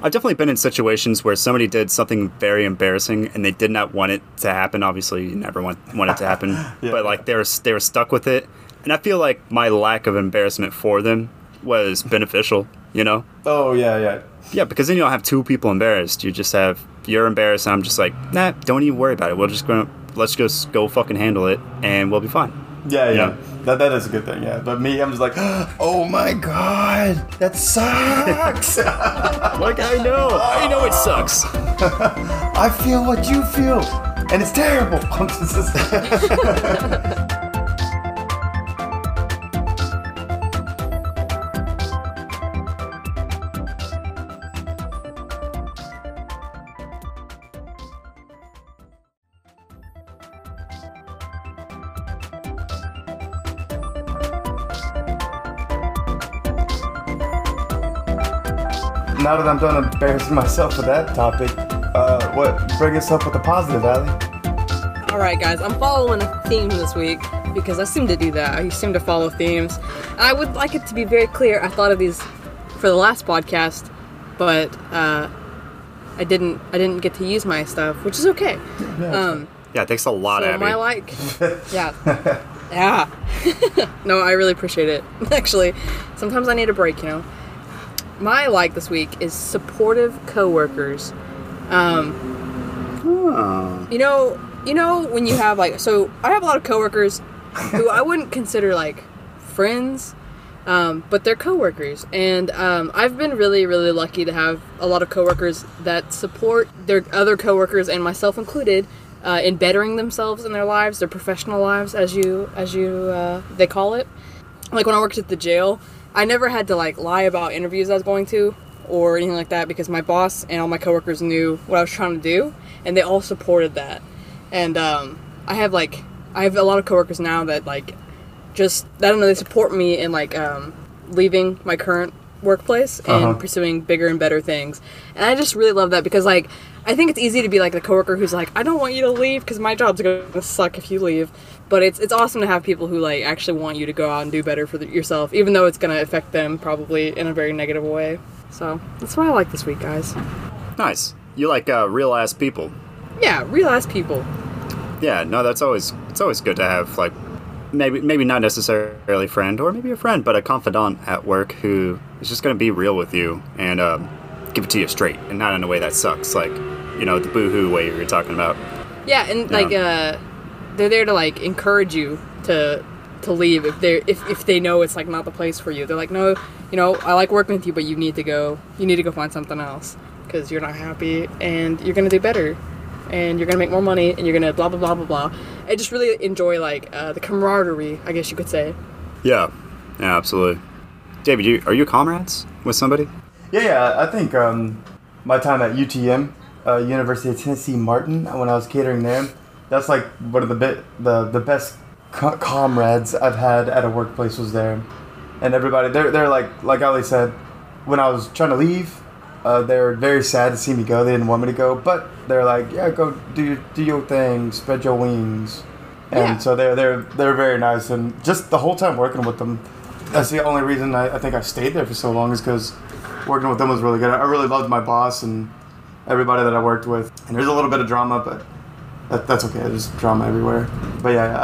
C: I've definitely been in situations where somebody did something very embarrassing and they did not want it to happen. Obviously, you never want, want it to happen,
A: Yeah.
C: but like they were they were stuck with it, and I feel like my lack of embarrassment for them was beneficial. You know,
A: Oh, yeah, yeah.
C: yeah, because then you don't have two people embarrassed. You just have you're embarrassed, and I'm just like, nah, don't even worry about it. We'll just gonna let's just go fucking handle it, and we'll be fine.
A: Yeah, yeah.
C: Yeah.
A: That, that is a good thing, yeah. But me, I'm just like, oh my god, that sucks.
C: Like I know, I know it sucks.
A: I feel what you feel, and it's terrible. now that I'm done embarrassing myself with that topic, uh, what bring us up with the positive, Allie?
B: All right, guys, I'm following a theme this week because I seem to do that. I seem to follow themes. I would like it to be very clear. I thought of these for the last podcast, but uh, I didn't. I didn't get to use my stuff, which is okay. Um,
C: Yeah, it takes a lot,
B: so
C: Abby.
B: my like, yeah, yeah. no, I really appreciate it. Actually, sometimes I need a break. You know, my like this week is supportive coworkers. Um,
C: Oh.
B: you know, you know when you have like so I have a lot of coworkers who I wouldn't consider like friends, um, but they're coworkers, and um, I've been really really lucky to have a lot of coworkers that support their other coworkers and myself included. Uh, in bettering themselves in their lives, their professional lives, as you as you uh, they call it. Like when I worked at the jail, I never had to like lie about interviews I was going to or anything like that because my boss and all my coworkers knew what I was trying to do, and they all supported that. And um, I have like I have a lot of coworkers now that like just I don't know they support me in like um, leaving my current workplace and
A: Uh-huh.
B: pursuing bigger and better things. And I just really love that because like I think it's easy to be like the coworker who's like I don't want you to leave because my job's gonna suck if you leave. But it's it's awesome to have people who like actually want you to go out and do better for the, yourself, even though it's gonna affect them probably in a very negative way. So that's what I like this week, guys.
C: Nice. You like uh, real ass people.
B: Yeah, real ass people.
C: Yeah, no, that's always it's always good to have like maybe maybe not necessarily a friend or maybe a friend, but a confidant at work who is just gonna be real with you and um, give it to you straight and not in a way that sucks, like you know the boohoo way you were talking about.
B: Yeah, and like uh, they're there to like encourage you to to leave if they if if they know it's like not the place for you. They're like, no, you know, I like working with you, but you need to go. You need to go find something else because you're not happy and you're gonna do better. And you're gonna make more money, and you're gonna blah blah blah blah blah. I just really enjoy like uh, the camaraderie, I guess you could say.
C: Yeah, yeah, absolutely. David, you, are you comrades with somebody?
A: Yeah, yeah. I think um, my time at UTM, uh, University of Tennessee Martin, when I was catering there, that's like one of the bit the the best co- comrades I've had at a workplace was there, and everybody they're they're like like Allie said, when I was trying to leave, uh, they were very sad to see me go. They didn't want me to go, but they're like, yeah, go do your, do your thing, spread your wings, and
B: Yeah.
A: so they're they're they're very nice, and just the whole time working with them, that's the only reason I, I think I stayed there for so long is because working with them was really good. I really loved my boss and everybody that I worked with. And there's a little bit of drama, but that, that's okay. There's drama everywhere. But yeah,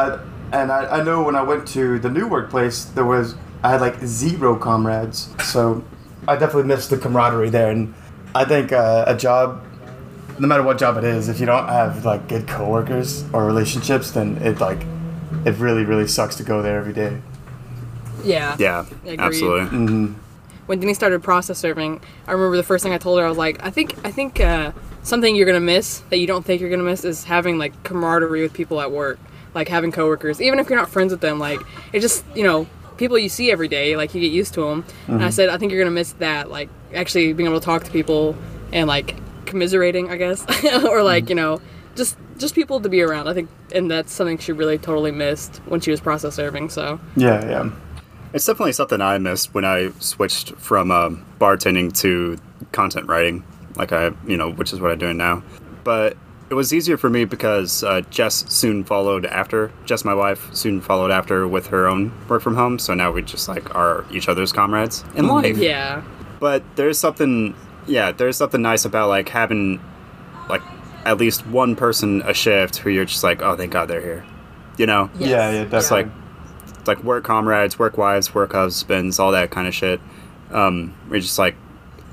A: I, and I, I know when I went to the new workplace, there was I had like zero comrades. So I definitely missed the camaraderie there. And I think uh, a job, no matter what job it is, if you don't have like good coworkers or relationships, then it like it really really sucks to go there every day.
B: Yeah.
C: Yeah,
B: Agreed.
C: absolutely.
A: hmm
B: when Denise started process serving, I remember the first thing I told her, I was like, I think I think uh, something you're gonna miss that you don't think you're gonna miss is having like camaraderie with people at work. like having coworkers, even if you're not friends with them. Like it just you know people you see every day. Like you get used to them. And I said I think you're gonna miss that. Like actually being able to talk to people and like commiserating, I guess, or like you know just just people to be around. I think, and that's something she really totally missed when she was process serving. So
A: Yeah, yeah.
C: It's definitely something I missed when I switched from um, bartending to content writing, like I, you know, which is what I'm doing now. But it was easier for me because uh, Jess soon followed after. Jess, my wife, soon followed after with her own work from home. So now we just like are each other's comrades in life.
B: yeah,
C: But there's something, yeah, there's something nice about like having like at least one person a shift who you're just like, oh, thank God they're here, you know?
B: Yes.
A: Yeah, yeah,
C: It's like it's like work comrades, work wives, work husbands, all that kind of shit. Um, we're just like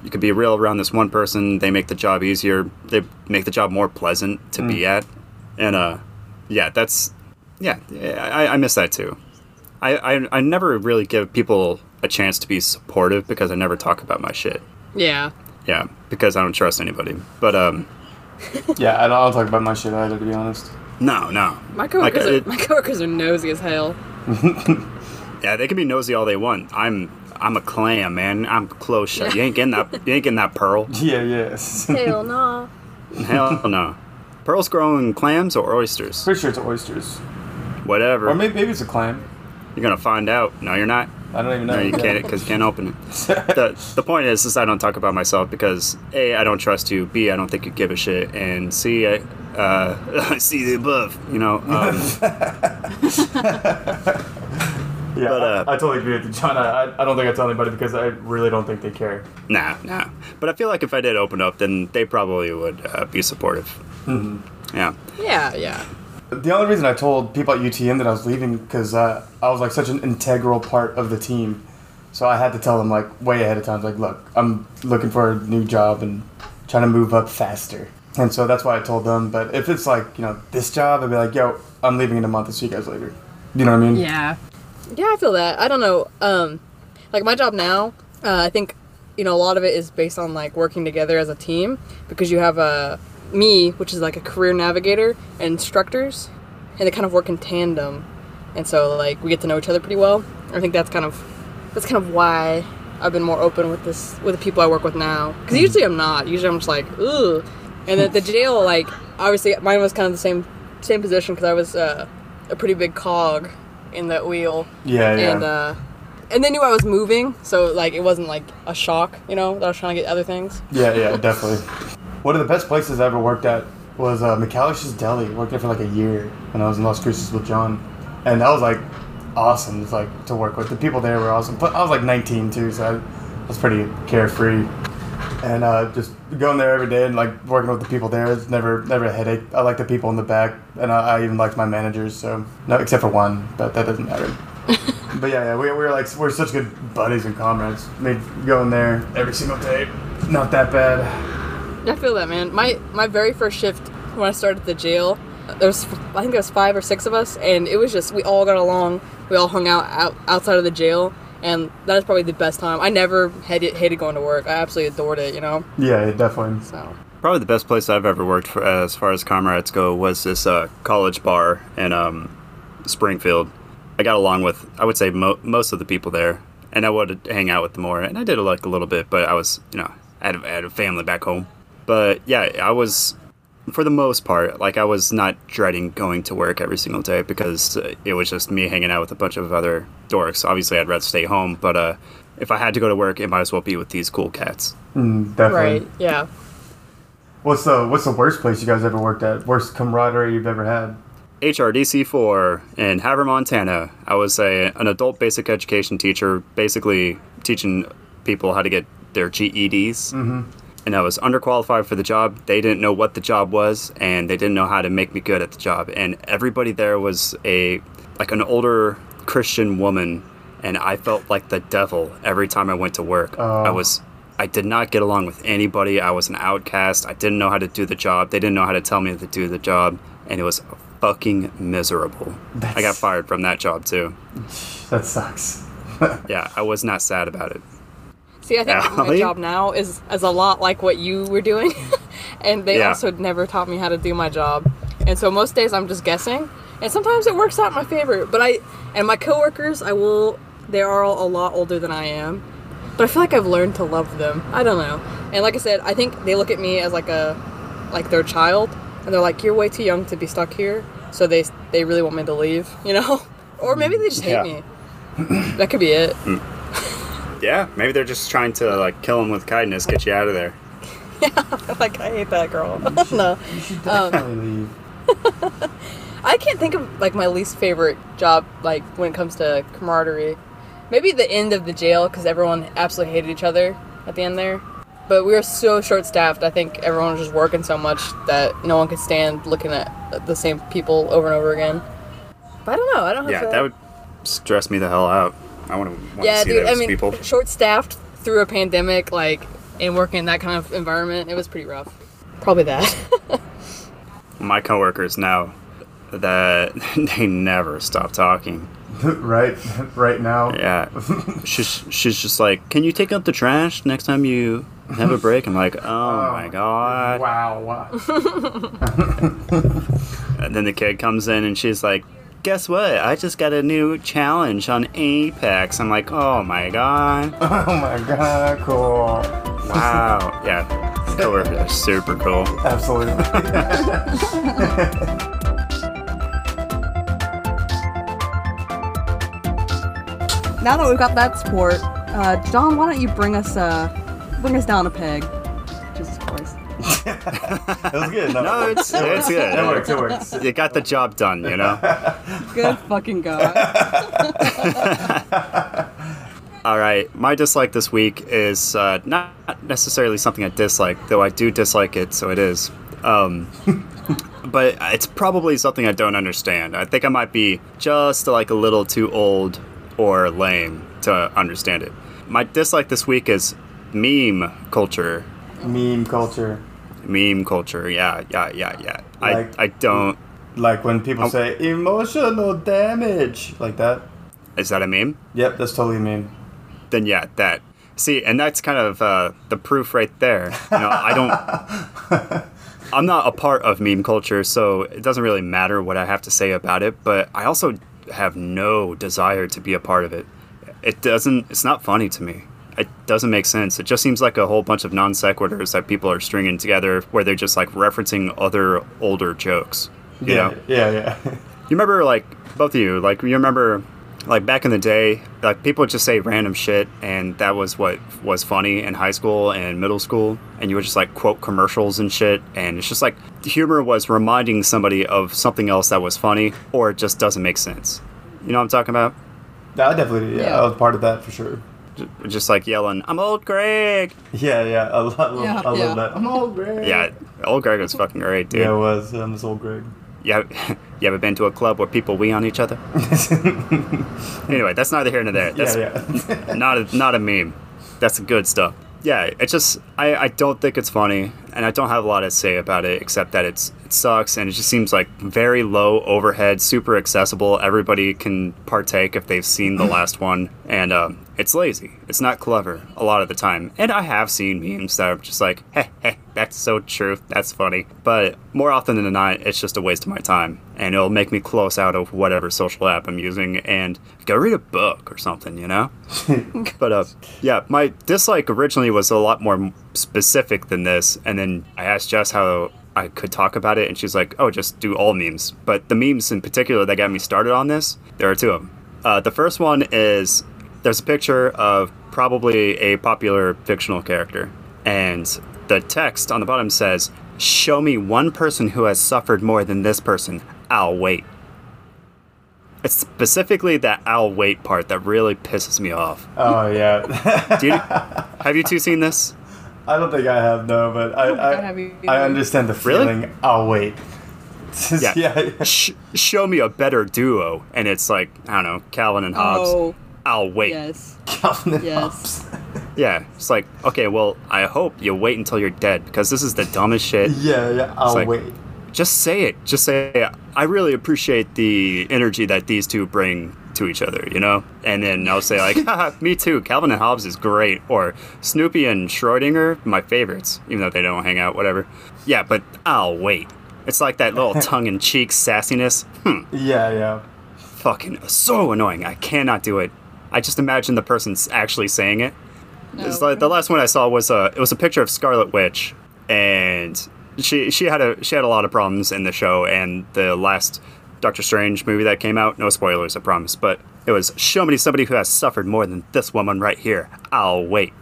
C: you could be real around this one person. They make the job easier. They make the job more pleasant to be at, and uh, yeah, that's yeah, I, I miss that too. I, I I never really give people a chance to be supportive because I never talk about my shit.
B: yeah.
C: Yeah, because I don't trust anybody. But um,
A: yeah, I don't, I don't talk about my shit either, to be honest.
C: no, no.
B: My coworkers,
C: Like,
B: are,
C: it-
B: my coworkers are nosy as hell.
C: Yeah, they can be nosy all they want. I'm I'm a clam, man. I'm close shut. You ain't getting that. You ain't getting that pearl.
A: Yeah, yes.
B: Hell no.
C: Hell no. Pearls growing clams or oysters?
A: Pretty sure it's oysters.
C: Whatever.
A: Or maybe, maybe it's a clam.
C: You're gonna find out. No, you're not.
A: I don't even know.
C: No, you can't because you can't open it. The the point is, is I don't talk about myself because a I don't trust you. B I don't think you give a shit. And C I uh, see the above. You know. Um,
A: Yeah,
C: But, uh,
A: I, I totally agree with you, John. I, I- I don't think I tell anybody because I really don't think they care.
C: nah, nah. But I feel like if I did open up, then they probably would uh, be supportive. Yeah.
B: Yeah, yeah.
A: The only reason I told people at UTM that I was leaving because uh, I was like such an integral part of the team, so I had to tell them like way ahead of time. Like, look, I'm looking for a new job and trying to move up faster, and so that's why I told them. But if it's like you know this job, I'd be like, yo, I'm leaving in a month. I'll see you guys later. You know what I mean?
B: Yeah. Yeah, I feel that. I don't know. Um, like my job now, uh, I think, you know, a lot of it is based on like working together as a team because you have a me, which is like a career navigator and instructors, and they kind of work in tandem, and so like we get to know each other pretty well. I think that's kind of that's kind of why I've been more open with this with the people I work with now. Because usually I'm not. Usually I'm just like, ooh, And at the jail, like obviously mine was kind of the same same position because I was uh, a pretty big cog in that wheel
A: Yeah, yeah.
B: and uh, and they knew I was moving, so like it wasn't like a shock, you know, that I was trying to get other things.
A: Yeah, yeah, definitely. One of the best places I ever worked at was uh, McAllister's Deli. Worked there for like a year when I was in Las Cruces with John, and that was like awesome. It's like to work with the people there were awesome. But I was like 19 too, so I was pretty carefree, and uh, just going there every day and like working with the people there is never never a headache. I like the people in the back, and I, I even liked my managers. So no, except for one, but that doesn't matter. But yeah, yeah, we, we were like we're such good buddies and comrades. Made going there every single day. Not that bad.
B: I feel that, man. My my very first shift when I started the jail, there was I think there was five or six of us, and it was just we all got along. We all hung out, out outside of the jail, and that is probably the best time. I never hated hated going to work. I absolutely adored it, you know.
A: Yeah, yeah, definitely.
B: So
C: Probably the best place I've ever worked for, as far as comrades go was this uh, college bar in um, Springfield. I got along with, I would say, mo- most of the people there, and I would hang out with them more. And I did like a little bit, but I was, you know, I had, a- I had a family back home. But yeah, I was, for the most part, like I was not dreading going to work every single day because uh, it was just me hanging out with a bunch of other dorks. Obviously, I'd rather stay home, but uh, if I had to go to work, it might as well be with these cool cats.
A: Mm, definitely.
B: right, yeah.
A: What's the What's the worst place you guys ever worked at? Worst camaraderie you've ever had?
C: HRDC 4 in Havre, Montana. I was a, an adult basic education teacher, basically teaching people how to get their GEDs. Mm-hmm. And I was underqualified for the job. They didn't know what the job was, and they didn't know how to make me good at the job. And everybody there was a like an older Christian woman, and I felt like the devil every time I went to work.
A: Oh.
C: I was I did not get along with anybody. I was an outcast. I didn't know how to do the job. They didn't know how to tell me to do the job, and it was fucking miserable. I got fired from that job too.
A: That sucks.
C: Yeah, I was not sad about it.
B: See, I think my job now is is a lot like what you were doing, and they
C: Yeah.
B: also never taught me how to do my job. And so most days I'm just guessing, and sometimes it works out in my favor. But I and my coworkers, I will. They are all a lot older than I am, but I feel like I've learned to love them. I don't know. And like I said, I think they look at me as like a like their child, and they're like, "You're way too young to be stuck here." So they they really want me to leave, you know, or maybe they just hate
C: Yeah.
B: me. That could be it. Hmm.
C: Yeah, maybe they're just trying to like kill him with kindness, get you out of there.
B: Yeah, like I hate that girl. no,
A: You should um, definitely leave.
B: I can't think of like my least favorite job like when it comes to camaraderie. Maybe the end of the jail because everyone absolutely hated each other at the end there. But we were so short staffed. I think everyone was just working so much that no one could stand looking at the same people over and over again. But I don't know. I don't have
C: Yeah,
B: to-
C: that would stress me the hell out. I want to want
B: yeah,
C: to see
B: dude.
C: those
B: I mean,
C: people.
B: short staffed through a pandemic, like and working in that kind of environment, it was pretty rough. Probably that.
C: My coworkers now that they never stop talking.
A: right, right now.
C: Yeah, she's she's just like, can you take out the trash next time you have a break? I'm like, oh, my god.
A: Wow. wow.
C: And then the kid comes in and she's like, guess what? I just got a new challenge on Apex. I'm like, oh my god.
A: oh my god. Cool.
C: Wow. yeah, coworkers are super cool.
A: Absolutely.
B: now that we've got that sport, uh, John, why don't you bring us uh, bring us down a peg? Jesus Christ.
A: It was good.
C: No, it's it's good.
A: It works. It works.
C: You got the job done, you know.
B: Good fucking god.
C: All right, my dislike this week is uh, not necessarily something I dislike, though I do dislike it, so it is. Um, but it's probably something I don't understand. I think I might be just like a little too old or lame to understand it. My dislike this week is meme culture.
A: Meme culture.
C: Meme culture, yeah, yeah, yeah, yeah.
A: Like-
C: I I don't.
A: Like when people
C: Oh.
A: say emotional damage, like that.
C: Is that a meme?
A: Yep, that's totally a meme.
C: then yeah, that. See, and that's kind of uh, the proof right there. You know, I don't. I'm not a part of meme culture, so it doesn't really matter what I have to say about it. But I also have no desire to be a part of it. It doesn't. It's not funny to me. It doesn't make sense. It just seems like a whole bunch of non sequiturs that people are stringing together, where they're just like referencing other older jokes. You
A: yeah,
C: know?
A: yeah, yeah.
C: You remember, like, both of you, like, you remember, like, back in the day, like, people would just say random shit, and that was what was funny in high school and middle school, and you would just, like, quote commercials and shit, and it's just like, humor was reminding somebody of something else that was funny, or it just doesn't make sense. You know what I'm talking about?
A: I definitely, yeah,
B: Yeah.
A: I was part of that for sure.
C: Ju- Just like yelling, I'm old Greg!
A: Yeah, yeah, I love,
B: Yeah,
A: I love
B: yeah.
A: that. I'm old Greg.
C: Yeah, old Greg was fucking great, dude.
A: yeah, it was. I'm this old Greg.
C: You, you ever been to a club where people wee on each other? anyway, that's neither here nor there. That's,
A: yeah, yeah.
C: not a, not a meme. That's good stuff. Yeah, it's just I, I don't think it's funny, and I don't have a lot to say about it except that it's it sucks, and it just seems like very low overhead, super accessible. Everybody can partake if they've seen the last one, and um, it's lazy. It's not clever a lot of the time. And I have seen memes that are just like, hey, hey, that's so true, that's funny. But more often than not, it's just a waste of my time, and it'll make me close out of whatever social app I'm using and go read a book or something, you know. But uh, yeah, my dislike originally was a lot more specific than this, and then I asked Jess how I could talk about it, and she's like, "Oh, just do all memes." But the memes in particular that got me started on this, there are two of them. Uh, the first one is there's a picture of probably a popular fictional character, and the text on the bottom says, "Show me one person who has suffered more than this person. I'll wait." It's specifically that "I'll wait" part that really pisses me off.
A: Oh yeah.
C: Do you, have you two seen this?
A: I don't think I have no, but I
B: think I
A: I. I understand the
C: Really?
A: feeling. I'll wait.
C: Yeah.
A: yeah.
C: Sh- show me a better duo, and it's like I don't know, Calvin and Hobbes.
B: Oh,
C: I'll wait.
B: yes.
A: Calvin and
B: Yes.
A: Hobbes.
C: Yeah, it's like okay, well, I hope you wait until you're dead because this is the dumbest shit.
A: Yeah, yeah. I'll
C: like-
A: wait.
C: Just say it. Just say I really appreciate the energy that these two bring to each other, you know. And then I'll say like, Haha, me too. Calvin and Hobbes is great, or Snoopy and Schrodinger, my favorites, even though they don't hang out, whatever. Yeah, but I'll wait. It's like that little tongue-in-cheek sassiness. Hmm.
A: Yeah, yeah.
C: Fucking so annoying. I cannot do it. I just imagine the person's actually saying it. It's
B: No.
C: like the last one I saw was a it was a picture of Scarlet Witch, and she she had a she had a lot of problems in the show. And the last Doctor Strange movie that came out, no spoilers, I promise, but it was show me somebody who has suffered more than this woman right here. I'll wait.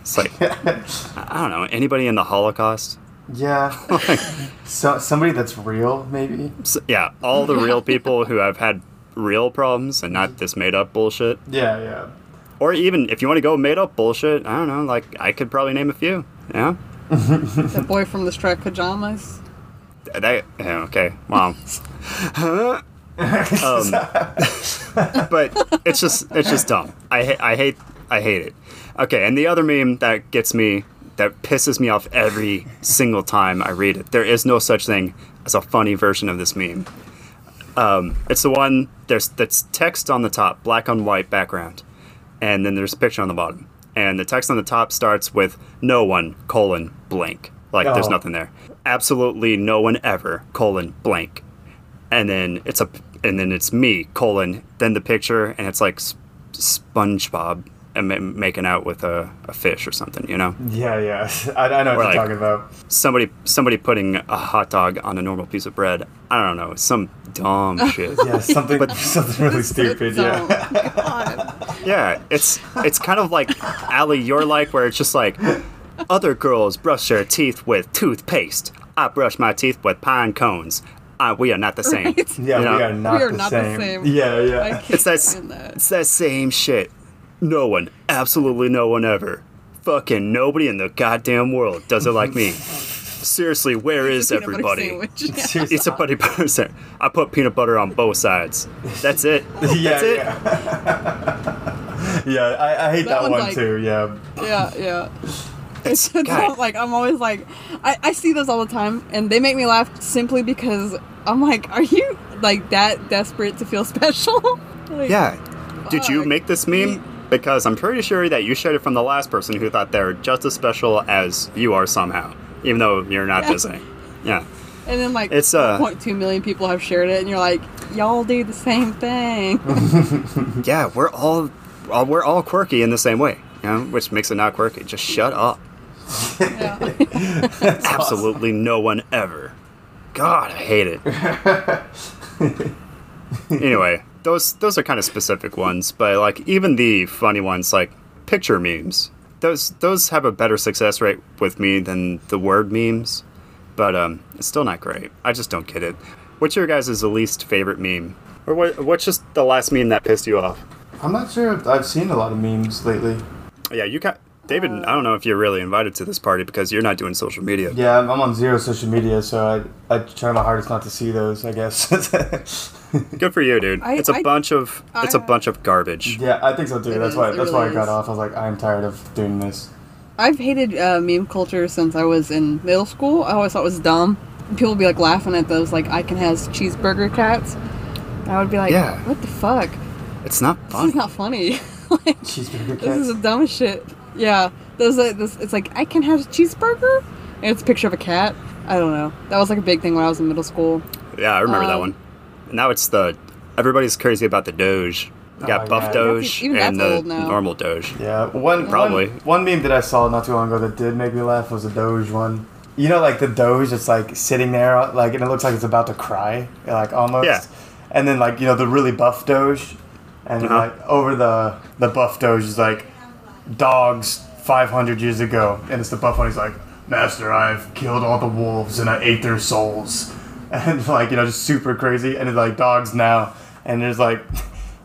C: It's like I I don't know anybody in the Holocaust.
A: Yeah. so, somebody that's real, maybe?
C: So, yeah, all the real people who have had real problems and not this made up bullshit.
A: Yeah, yeah.
C: Or even if you want to go made up bullshit, I don't know, like I could probably name a few. Yeah.
B: The boy from the striped pajamas.
C: That yeah, okay, mom. um, but it's just it's just dumb. I ha- I hate I hate it. Okay, and the other meme that gets me that pisses me off every single time I read it. There is no such thing as a funny version of this meme. Um, it's the one there's that's text on the top, black on white background, and then there's a picture on the bottom. And the text on the top starts with "No one colon blank." Like there's
A: Oh.
C: nothing there. Absolutely no one ever colon blank. And then it's a and then it's me colon then the picture and it's like S- SpongeBob and making out with a, a fish or something. You know,
A: Yeah, yeah. I, I know what
C: Or
A: you're
C: like-
A: talking about.
C: somebody somebody putting a hot dog on a normal piece of bread. I don't know, some dumb shit.
A: Yeah, something but, something really stupid,
B: So-
A: yeah.
B: God.
C: Yeah, it's it's kind of like Allie, you're like where it's just like other girls brush their teeth with toothpaste. I brush my teeth with pine cones. Uh, we are not the same.
B: Right?
A: Yeah,
C: You know?
A: we are not,
B: We are
A: the,
B: not the
A: same.
B: same.
A: Yeah,
B: I
A: yeah.
B: can't
C: It's that,
B: stand that.
C: it's that same shit. No one, absolutely no one ever. Fucking nobody in the goddamn world does it like me. Seriously, where is everybody?
B: Yeah.
C: It's a buddy butter. I put peanut butter on both sides. That's it.
A: Yeah,
C: That's it.
A: yeah. yeah, I, I hate
B: That
A: that,
B: one's
A: one
B: like-
A: too, yeah.
B: yeah, yeah. It's just
C: God.
B: like I'm always like I, I see those all the time and they make me laugh simply because I'm like, are you like that desperate to feel special? Like,
C: Yeah. Did you make this meme? Because I'm pretty sure that you shared it from the last person who thought they're just as special as you are somehow, even though you're not
B: Yeah.
C: same. Yeah.
B: And then like
C: It's, uh,
B: 1.2 million people have shared it and you're like, y'all do the same thing.
C: Yeah, we're all, all we're all quirky in the same way, you know, which makes it not quirky. Just shut up.
B: yeah.
C: Absolutely no one ever. God, I hate it. anyway, those those are kind of specific ones, but like even the funny ones like picture memes. Those those have a better success rate with me than the word memes, but um, it's still not great. I just don't get it. What's your guys' least favorite meme, or what? What's just the last meme that pissed you off?
A: I'm not sure if I've seen a lot of memes lately.
C: Yeah, you got David. I don't know if you're really invited to this party because you're not doing social media.
A: Yeah, I'm, I'm on zero social media, so I, I try my hardest not to see those, I guess.
C: Good for you, dude.
B: I-
C: it's a
B: I-
C: bunch of it's a
B: I-
C: bunch of garbage.
A: yeah, I think so too.
B: It
A: that's
B: is,
A: why
B: it
A: that's why I got
B: is.
A: off. I was like, I'm tired of doing this.
B: I've hated uh, meme culture since I was in middle school. I always thought it was dumb. People would be like laughing at those like I Can Has cheeseburger cats. I would be like,
C: Yeah.
B: what the fuck?
C: It's not
B: This
C: fun.
B: is not funny. like,
A: Cheeseburger cats.
B: this is
A: cats.
B: the dumbest shit. Yeah, those like this. It's like I can have a cheeseburger, and it's a picture of a cat. I don't know. That was like a big thing when I was in middle school.
C: yeah, I remember that
B: Um,
C: one. Now it's the everybody's crazy about the Doge. You got
A: Oh,
C: Buff
A: yeah.
C: Doge
B: Even
C: and
B: that's
C: the
B: old now.
C: normal Doge.
A: Yeah, one
C: Probably.
A: One, one meme that I saw not too long ago that did make me laugh was a Doge one. You know, like the Doge, it's like sitting there, like, and it looks like it's about to cry, like almost.
C: Yeah.
A: And then like you know the really buff Doge, and
C: Uh-huh.
A: like over the the buff Doge is like dogs 500 years ago, and it's the buff one. He's like, Master, I've killed all the wolves and I ate their souls, and like you know just super crazy. And it's like dogs now, and there's like.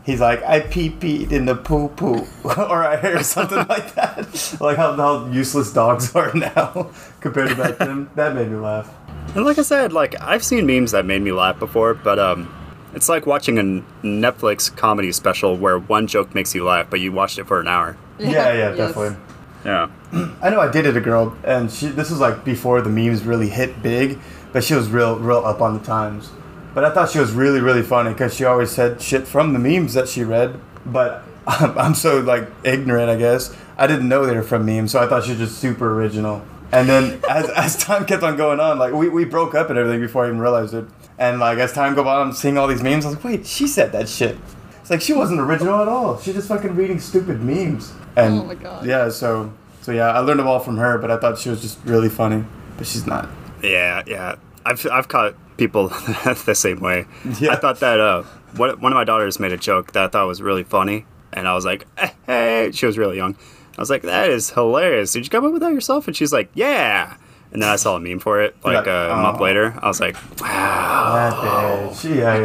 A: He's like, I pee peed in the poo poo, or I hear something like that. Like how, how useless dogs are now compared to back then. That made me laugh.
C: And like I said, like I've seen memes that made me laugh before, but um, it's like watching a Netflix comedy special where one joke makes you laugh, but you watched it for an hour.
A: Yeah, yeah,
B: yes.
A: definitely.
C: Yeah.
A: I know I dated a girl, and she. This was like before the memes really hit big, but she was real, real up on the times. But I thought she was really, really funny because she always said shit from the memes that she read. But I'm, I'm so like ignorant, I guess. I didn't know they were from memes, so I thought she was just super original. And then as, as time kept on going on, like we, we broke up and everything before I even realized it. And like as time go on, I'm seeing all these memes. I was like, wait, she said that shit. It's like she wasn't original at all. She just fucking reading stupid memes. And
B: Oh my God.
A: yeah, so so yeah, I learned them all from her, but I thought she was just really funny. But she's not.
C: Yeah, yeah. I've I've caught people the same way.
A: Yeah.
C: I thought that uh, one one of my daughters made a joke that I thought was really funny, and I was like, "Eh, "Hey!" She was really young. I was like, "That is hilarious! Did you come up with that yourself?" And she's like, "Yeah." And then I saw a meme for it like
A: like,
C: a month
A: "Oh."
C: later. I was like, "Wow."
A: That bitch. Yeah,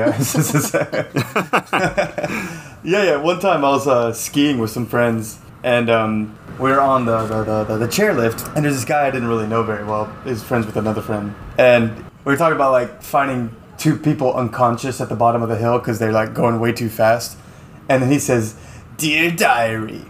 A: yeah. yeah, yeah. One time I was uh, skiing with some friends, and um, we were on the, the, the, the, the chairlift, and there's this guy I didn't really know very well. He's friends with another friend. And we were talking about like finding two people unconscious at the bottom of the hill because they're like going way too fast. And then he says, Dear Diary,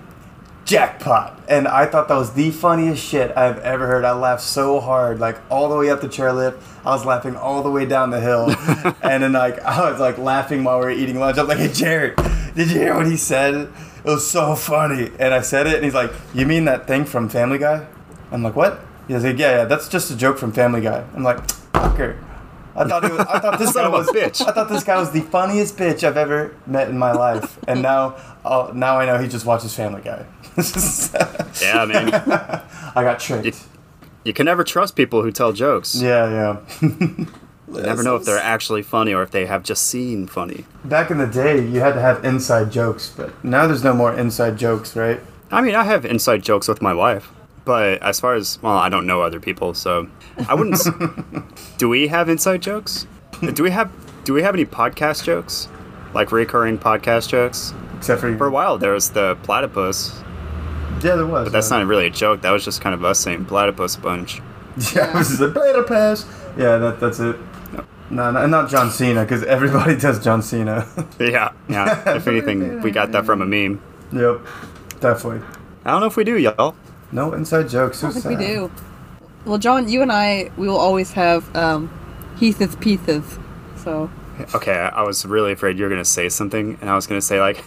A: jackpot. And I thought that was the funniest shit I've ever heard. I laughed so hard, like all the way up the chairlift. I was laughing all the way down the hill. and then like I was like laughing while we were eating lunch. I'm like, hey Jared, did you hear what he said? It was so funny. And I said it and he's like, You mean that thing from Family Guy? I'm like, What? He's like, Yeah, yeah, that's just a joke from Family Guy. I'm like, fucker. I thought, was, I thought this guy was
C: bitch.
A: I thought this guy was the funniest bitch I've ever met in my life, and now, uh, now I know he just watches Family Guy.
C: Yeah, man.
A: I got tricked.
C: you can never trust people who tell jokes.
A: Yeah, yeah.
C: You never know if they're actually funny or if they have just seen funny.
A: Back in the day, you had to have inside jokes, but now there's no more inside jokes, right?
C: I mean, I have inside jokes with my wife, but as far as well, I don't know other people, so I wouldn't. s- do we have inside jokes? Do we have Do we have any podcast jokes, like recurring podcast jokes?
A: Except for,
C: For a while, there was the platypus,
A: yeah, there was.
C: but that's
A: uh,
C: not really a joke. That was just kind of us saying platypus a bunch.
A: Yeah, it was just a beta pass. Yeah, that, that's it. No, no, not John Cena, because everybody does John Cena.
C: Yeah, yeah. If anything, we got that from a meme.
A: yep, definitely.
C: I don't know if we do, y'all.
A: No inside jokes.
B: I think we do. Well, John, you and I, we will always have um, Heath's pieces. So
C: Okay, I I was really afraid you were gonna say something, and I was gonna say like,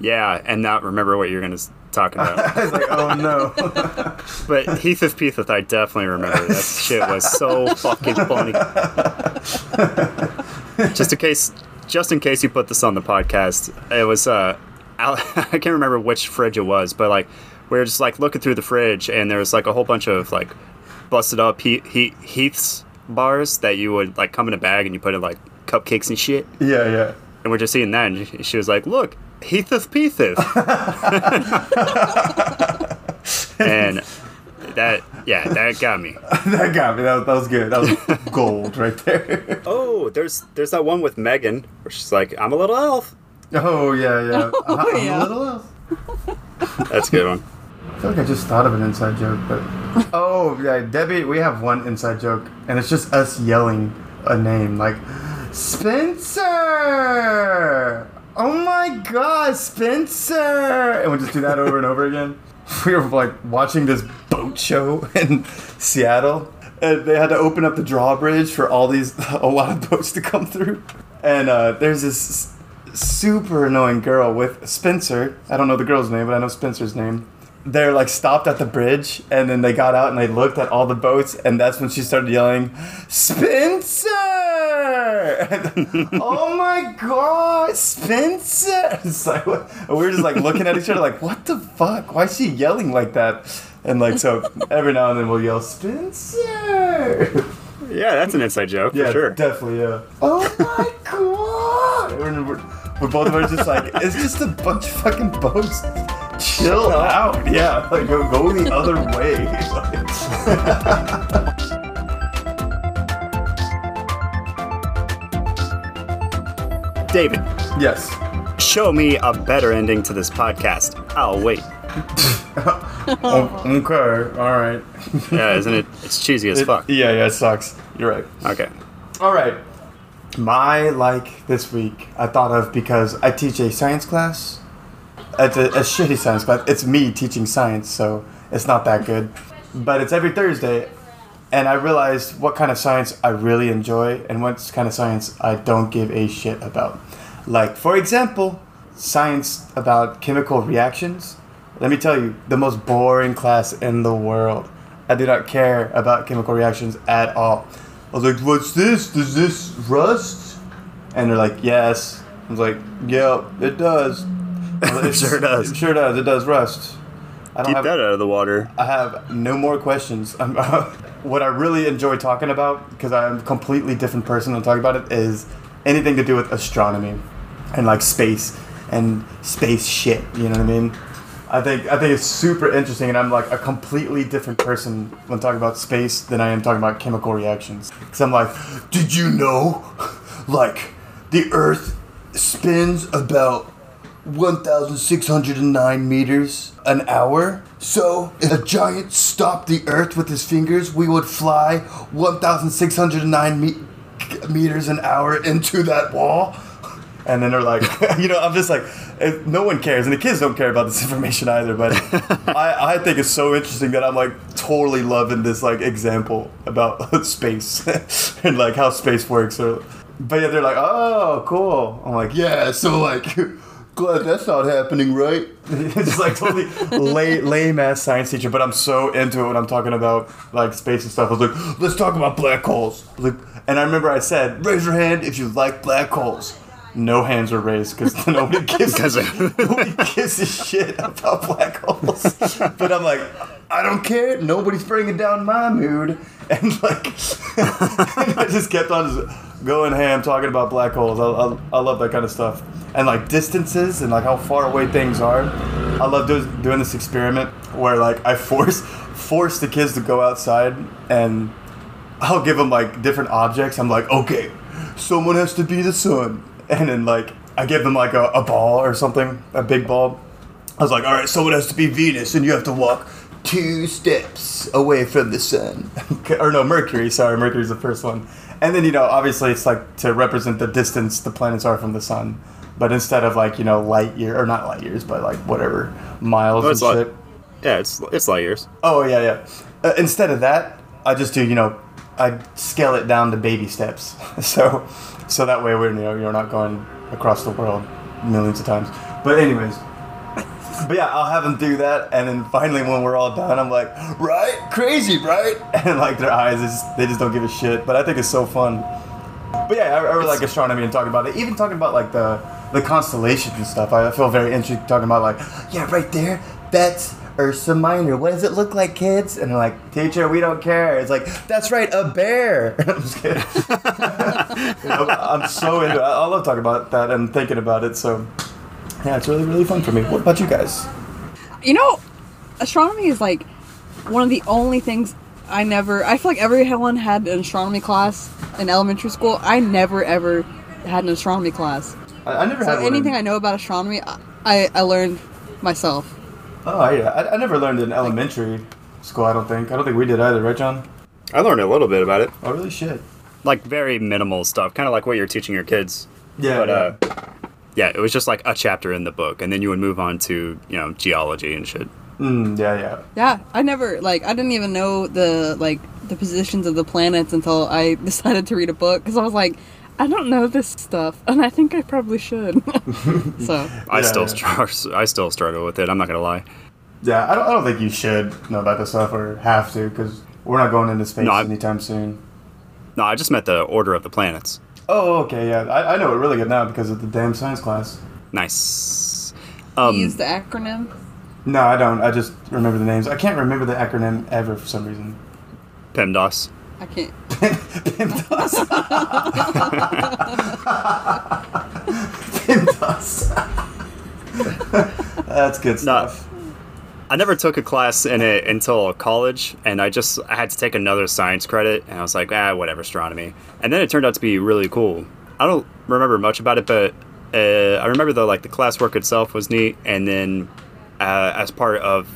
C: yeah, and not remember what you're gonna s- talk about.
A: I was like, oh no.
C: But Heatheth Peatheth, I definitely remember. That shit was so fucking funny. just in case, just in case you put this on the podcast, it was uh, I can't remember which fridge it was, but like we were just like looking through the fridge, and there was like a whole bunch of like busted up he- he- Heath's bars that you would like come in a bag and you put in like cupcakes and shit,
A: yeah, yeah.
C: and we're just seeing that, and she was like, "Look, Heatheth Peatheth," and that yeah, that got me.
A: that got me. That, was- that was good. That was gold right there.
C: Oh, there's there's that one with Megan where she's like, "I'm a little elf."
A: Oh yeah, yeah. Uh, I'm
B: yeah.
A: a little elf.
C: That's a good one.
A: I feel like I just thought of an inside joke, but oh yeah, Debbie, we have one inside joke, and it's just us yelling a name like Spencer. Oh my God, Spencer! And we just do that over and over again. We were like watching this boat show in Seattle, and they had to open up the drawbridge for all these a lot of boats to come through. And uh, there's this super annoying girl with Spencer. I don't know the girl's name, but I know Spencer's name. They're like stopped at the bridge, and then they got out and they looked at all the boats, and that's when she started yelling, "Spencer! oh my God, Spencer!" It's like we were just like looking at each other, like, "What the fuck? Why is she yelling like that?" And like so, every now and then we'll yell, "Spencer!"
C: Yeah, that's an inside joke
A: Yeah,
C: for sure.
A: definitely. Yeah. Oh my god! We're, we're, we're both of us just like it's just a bunch of fucking boats. Chill out. Yeah, like go go the other way.
C: David,
A: yes.
C: show me a better ending to this podcast. I'll wait.
A: Oh, okay. All right.
C: Yeah, isn't it? It's cheesy as
A: It-
C: fuck.
A: yeah, yeah, it sucks. You're right.
C: Okay.
A: All right. My like this week I thought of because I teach a science class. It's a, a shitty science class. It's me teaching science, so it's not that good. But it's every Thursday, and I realized what kind of science I really enjoy and what kind of science I don't give a shit about. Like, for example, science about chemical reactions. Let me tell you, the most boring class in the world. I do not care about chemical reactions at all. I was like, "What's this? Does this rust?" And they're like, "Yes." I was like, "Yeah, it does." I was
C: Sure does.
A: It sure does. It does rust. I don't
C: Keep
A: have.
C: that out of the water.
A: I have no more questions. What I really enjoy talking about, because I'm a completely different person when talking about it, is anything to do with astronomy and like space and space shit. You know what I mean? I think I think it's super interesting, and I'm like a completely different person when talking about space than I am talking about chemical reactions. Because I'm like, did you know, like, the Earth spins about 1,609 meters an hour. So, if a giant stopped the earth with his fingers, we would fly 1,609 me- meters an hour into that wall. And then they're like, you know, I'm just like, eh, no one cares, and the kids don't care about this information either. But I, I think it's so interesting that I'm like totally loving this like example about space and like how space works. Or, but yeah, they're like, oh, cool. I'm like, yeah. So like, glad that's not happening, right? it's like totally lame, lame ass science teacher. But I'm so into it when I'm talking about like space and stuff. I was like, let's talk about black holes. Like, and I remember I said, raise your hand if you like black holes. No hands were raised because nobody gives nobody gives a shit about black holes. But I'm like, I don't care. Nobody's bringing down my mood. And like, I just kept on just going ham talking about black holes. I, I, I love that kind of stuff. And like distances and like how far away things are. I love do, doing this experiment where like I force force the kids to go outside and I'll give them like different objects. I'm like, okay, someone has to be the sun, and then like I give them like a, a ball or something, a big ball. I was like, all right, someone has to be Venus, and you have to walk two steps away from the sun, or no, Mercury. Sorry, Mercury's the first one. And then you know, obviously, it's like to represent the distance the planets are from the sun. But instead of like you know light year or not light years, but like whatever miles
C: Oh,
A: and shit.
C: Yeah, it's it's light years.
A: Oh yeah, yeah. Uh, instead of that, I just do you know, I scale it down to baby steps. so, so that way we're you know you're not going across the world millions of times. But anyways, but yeah, I'll have them do that, and then finally when we're all done, I'm like, right, crazy, right? And like their eyes, is they just don't give a shit. But I think it's so fun. But yeah, I, I really like astronomy and talking about it. Even talking about like the the constellations and stuff. I feel very interested talking about like, yeah, right there, that's Ursa Minor. What does it look like, kids? And they're like, teacher, we don't care. It's like, that's right, a bear. I'm just kidding. You know, I'm so into it. I love talking about that and thinking about it. So yeah, it's really really fun for me. What about you guys?
B: You know, astronomy is like one of the only things I never. I feel like everyone had an astronomy class in elementary school. I never ever had an astronomy class.
A: I, I never
B: So
A: had one
B: anything I know about astronomy, I, I, I learned myself.
A: Oh yeah, I, I never learned in elementary school. I don't think. I don't think we did either, right, John?
C: I learned a little bit about it,
A: Oh really? Shit.
C: like very minimal stuff, kind of like what you're teaching your kids.
A: Yeah.
C: but
A: yeah.
C: uh, yeah, it was just like a chapter in the book, and then you would move on to you know geology and shit.
A: Mm, yeah, yeah.
B: Yeah, I never like I didn't even know the like the positions of the planets until I decided to read a book because I was like, I don't know this stuff, and I think I probably should. so
C: I
A: Yeah,
C: still
A: yeah.
C: str- I still struggle with it. I'm not gonna lie.
A: Yeah, I don't, I don't think you should know about this stuff or have to because we're not going into space
C: No,
A: anytime soon.
C: No, I just meant the order of the planets.
A: Oh, okay, yeah. I, I know it really good now because of the damn science class.
C: Nice.
B: you
C: Um,
B: use the acronym.
A: No, I don't. I just remember the names. I can't remember the acronym ever for some reason.
C: PEMDAS.
B: I can't.
A: PIMDOS. PIMDOS. That's good
C: No.
A: stuff.
C: I never took a class in it until college, and I just I had to take another science credit, and I was like, ah, whatever, astronomy. And then it turned out to be really cool. I don't remember much about it, but uh, I remember the like the classwork itself was neat, and then uh, as part of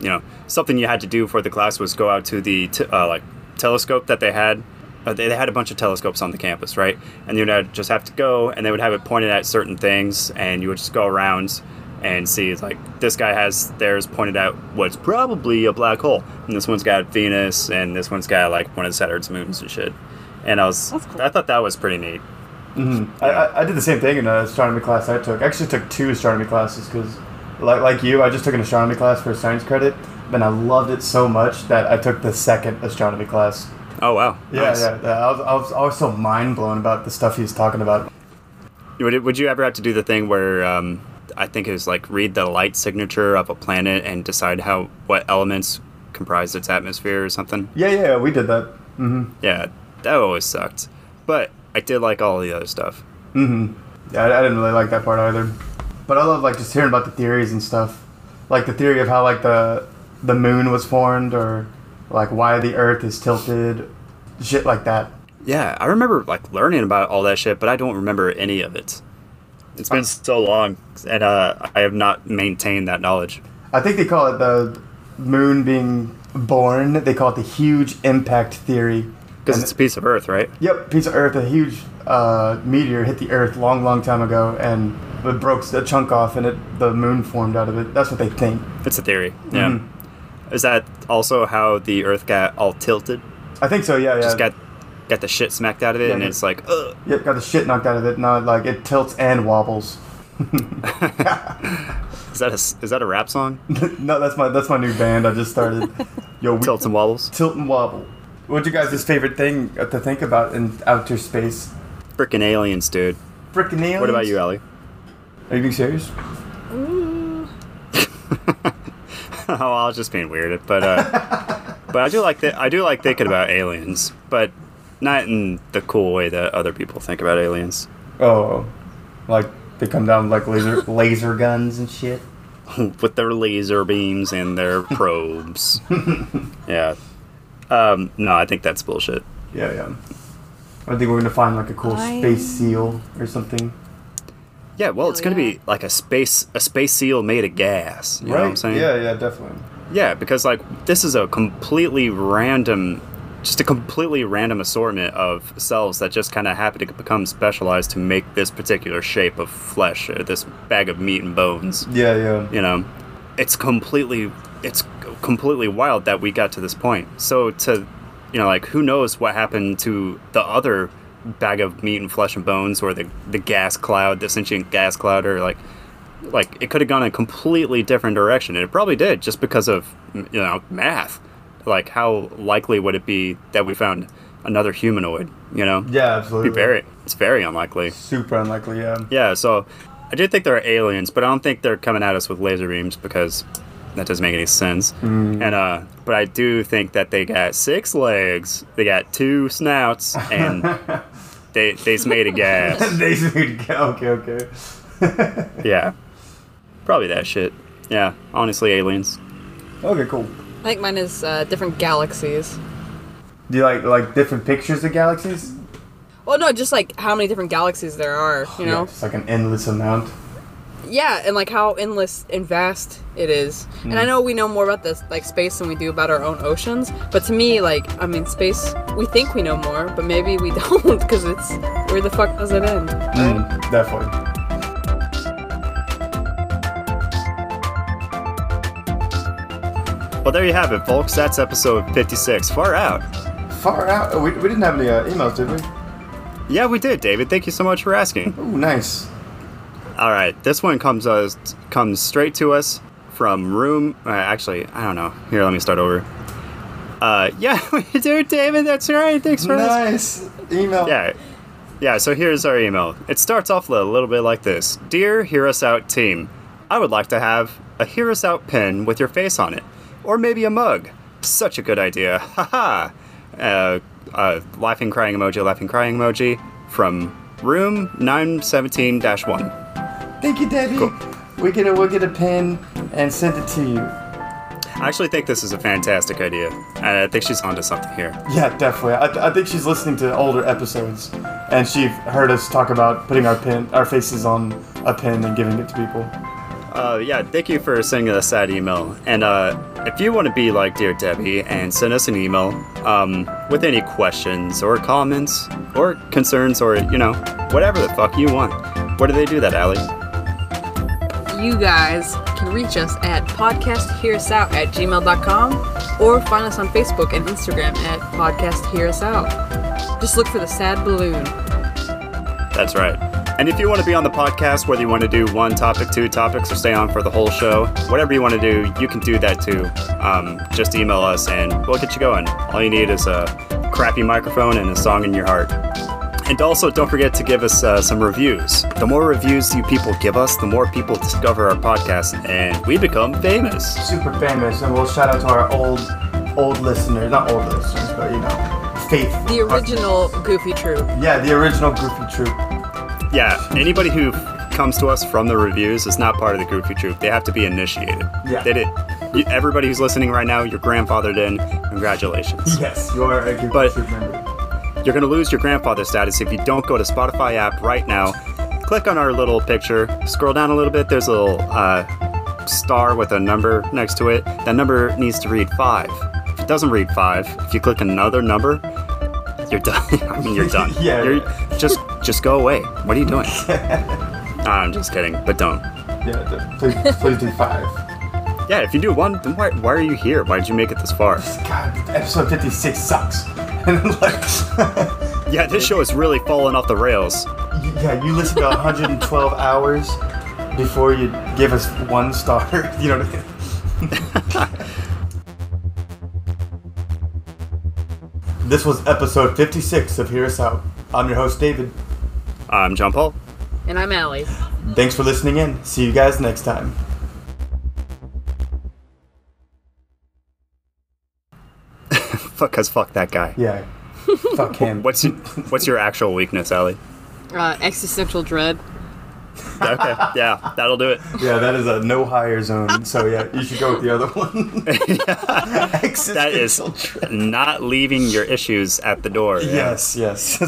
C: you know something you had to do for the class was go out to the t- uh, like telescope that they had. Uh, they, they had a bunch of telescopes on the campus, right? And you would just have to go, and they would have it pointed at certain things, and you would just go around and see it's like this guy has theirs pointed out what's probably a black hole and this one's got venus and this one's got like one of saturn's moons and shit and i was
B: cool.
C: i thought that was pretty neat
A: I, I, I did the same thing in an astronomy class I took. I actually took two astronomy classes because, like, like you, I just took an astronomy class for a science credit. And I loved it so much that I took the second astronomy class.
C: Oh wow.
A: Yeah,
C: Nice.
A: yeah. yeah. I was, I was always so mind blown about the stuff he was talking about.
C: Would, it, would you ever have to do the thing where um, I think it was like read the light signature of a planet and decide how what elements comprise its atmosphere or something?
A: Yeah, yeah, we did that. Mm-hmm.
C: Yeah, that always sucked. But I did like all the other stuff.
A: Mm-hmm. Yeah, I, I didn't really like that part either. But I love like just hearing about the theories and stuff, like the theory of how like the the moon was formed, or like why the Earth is tilted, shit like that.
C: Yeah, I remember like learning about all that shit, but I don't remember any of it. It's been so long, and uh, I have not maintained that knowledge.
A: I think they call it the moon being born. They call it the huge impact theory.
C: Because it's a piece of Earth, right?
A: Yep, piece of Earth, a huge uh, meteor hit the Earth long, long time ago, and it broke a chunk off, and it the moon formed out of it. That's what they think.
C: It's a theory. Yeah.
A: Mhm.
C: Is that also how the Earth got all tilted?
A: I think so. Yeah, yeah.
C: Just got got the shit smacked out of it,
A: Yeah,
C: and it's like, ugh.
A: Yep, got the shit knocked out of it. Now, like it tilts and wobbles.
C: Is that a is that a rap song?
A: no, that's my that's my new band. I just started. Yo, we,
C: Tilts and wobbles.
A: tilt and wobble. What's your guys' favorite thing uh, to think about in outer space?
C: Freaking aliens, dude.
A: Frickin' aliens.
C: What about you, Allie?
A: Are you being serious?
B: Ooh.
C: oh, I was just being weird, but uh, but I do like that. I do like thinking about aliens, but not in the cool way that other people think about aliens.
A: Oh, like they come down with like laser laser guns and shit.
C: with their laser beams and their probes. yeah. Um, no, I think that's bullshit.
A: Yeah, yeah. I think we're gonna find like a cool
B: I-
A: space seal or something.
C: Yeah, well, it's going to
B: yeah.
C: be like a space a space seal made of gas. You know what I'm saying?
A: Yeah, yeah, definitely.
C: Yeah, because like this is a completely random, just a completely random assortment of cells that just kind of happen to become specialized to make this particular shape of flesh, or this bag of meat and bones.
A: Yeah, yeah.
C: You know, it's completely, it's completely wild that we got to this point. So to, you know, like who knows what happened to the other bag of meat and flesh and bones, or the the gas cloud, the sentient gas cloud, or like like it could have gone a completely different direction and it probably did just because of you know math like how likely would it be that we found another humanoid you know
A: Yeah, absolutely.
C: be very it's very unlikely
A: Super unlikely. Yeah.
C: yeah so i do think there are aliens but i don't think they're coming at us with laser beams because that doesn't make any sense
A: Mm.
C: and uh but i do think that they got six legs they got two snouts and they they's made of gas
A: they smade gas okay, okay.
C: yeah probably that shit yeah honestly aliens
A: okay, cool.
B: I think mine is uh, different galaxies.
A: Do you like like different pictures of galaxies?
B: Well, no, just like how many different galaxies there are, you know?
A: Yeah, it's like an endless amount.
B: Yeah, and like how endless and vast it is. And
A: Hmm.
B: I know we know more about this like space than we do about our own oceans, but to me, like, I mean, space, we think we know more, but maybe we don't because it's where the fuck does it end? right?
A: Mm, definitely.
C: Well, there you have it, folks. That's episode 56. Far out.
A: Far out. We, we didn't have any uh, emails, did we?
C: Yeah, we did, David. Thank you so much for asking.
A: Oh, nice.
C: All right, this one comes us comes straight to us from room. Uh, actually, I don't know. Here, let me start over. Uh, yeah, we do, David. That's right. Thanks for.
A: Nice email.
C: Yeah, yeah. So here's our email. It starts off a little bit like this: Dear Hear Us Out team, I would like to have a Hear Us Out pin with your face on it, or maybe a mug. Such a good idea. Haha. uh, uh, laughing, crying emoji, laughing, crying emoji from room 917-1.
A: Thank you, Debbie.
C: Cool.
A: We get a we'll get a pen and send it to you.
C: I actually think this is a fantastic idea, and I think she's onto something here.
A: Yeah, definitely. I, I think she's listening to older episodes, and she heard us talk about putting our pin, our faces on a pin and giving it to people.
C: Uh, yeah, thank you for sending us that email. And uh, if you want to be like Dear Debbie and send us an email um, with any questions or comments or concerns or, you know, whatever the fuck you want, where do they do that, Allie?
B: You guys can reach us at podcasthearUsOut at gmail.com or find us on Facebook and Instagram at Podcast Hear Us Out. Just look for the sad balloon.
C: That's right. And if you want to be on the podcast, whether you want to do one topic, two topics, or stay on for the whole show, whatever you want to do, you can do that too. Um, just email us and we'll get you going. All you need is a crappy microphone and a song in your heart. And also, don't forget to give us uh, some reviews. The more reviews you people give us, the more people discover our podcast, and we become famous.
A: Super famous, and we'll shout out to our old, old listeners. Not old listeners, but you know, faithful.
B: The original Goofy Troop.
A: Yeah, the original Goofy Troop.
C: Yeah, anybody who comes to us from the reviews is not part of the Goofy Troop. They have to be initiated.
A: Yeah.
C: They did. you- Everybody who's listening right now, your grandfathered in. Congratulations.
A: Yes, you are a Goofy
C: But-
A: Troop member.
C: You're going to lose your grandfather status if you don't go to Spotify app right now. Click on our little picture, scroll down a little bit. There's a little uh, star with a number next to it. That number needs to read five. If it doesn't read five, if you click another number, you're done. I mean, you're done.
A: Yeah.
C: You're, just, just go away. What are you doing? I'm just kidding, but don't.
A: Yeah, please, please do five.
C: Yeah, if you do one, then why, why are you here? Why did you make it this far?
A: God, episode 56 sucks. And like,
C: Yeah, this show is really falling off the rails.
A: yeah, you listen to 112 hours before you give us one star. You know what I mean? This was episode 56 of Hear Us Out. I'm your host, David.
C: I'm John Paul.
B: And I'm Allie.
A: Thanks for listening in. See you guys next time.
C: Because fuck that guy.
A: Yeah. Fuck him.
C: What's your, what's your actual weakness, Allie?
B: Uh, existential dread.
C: Okay, yeah, that'll do it.
A: Yeah, that is a no hire zone. So yeah, you should go with the other one.
C: That is
A: Existential dread.
C: not leaving your issues at the door. yeah.
A: Yes, yes.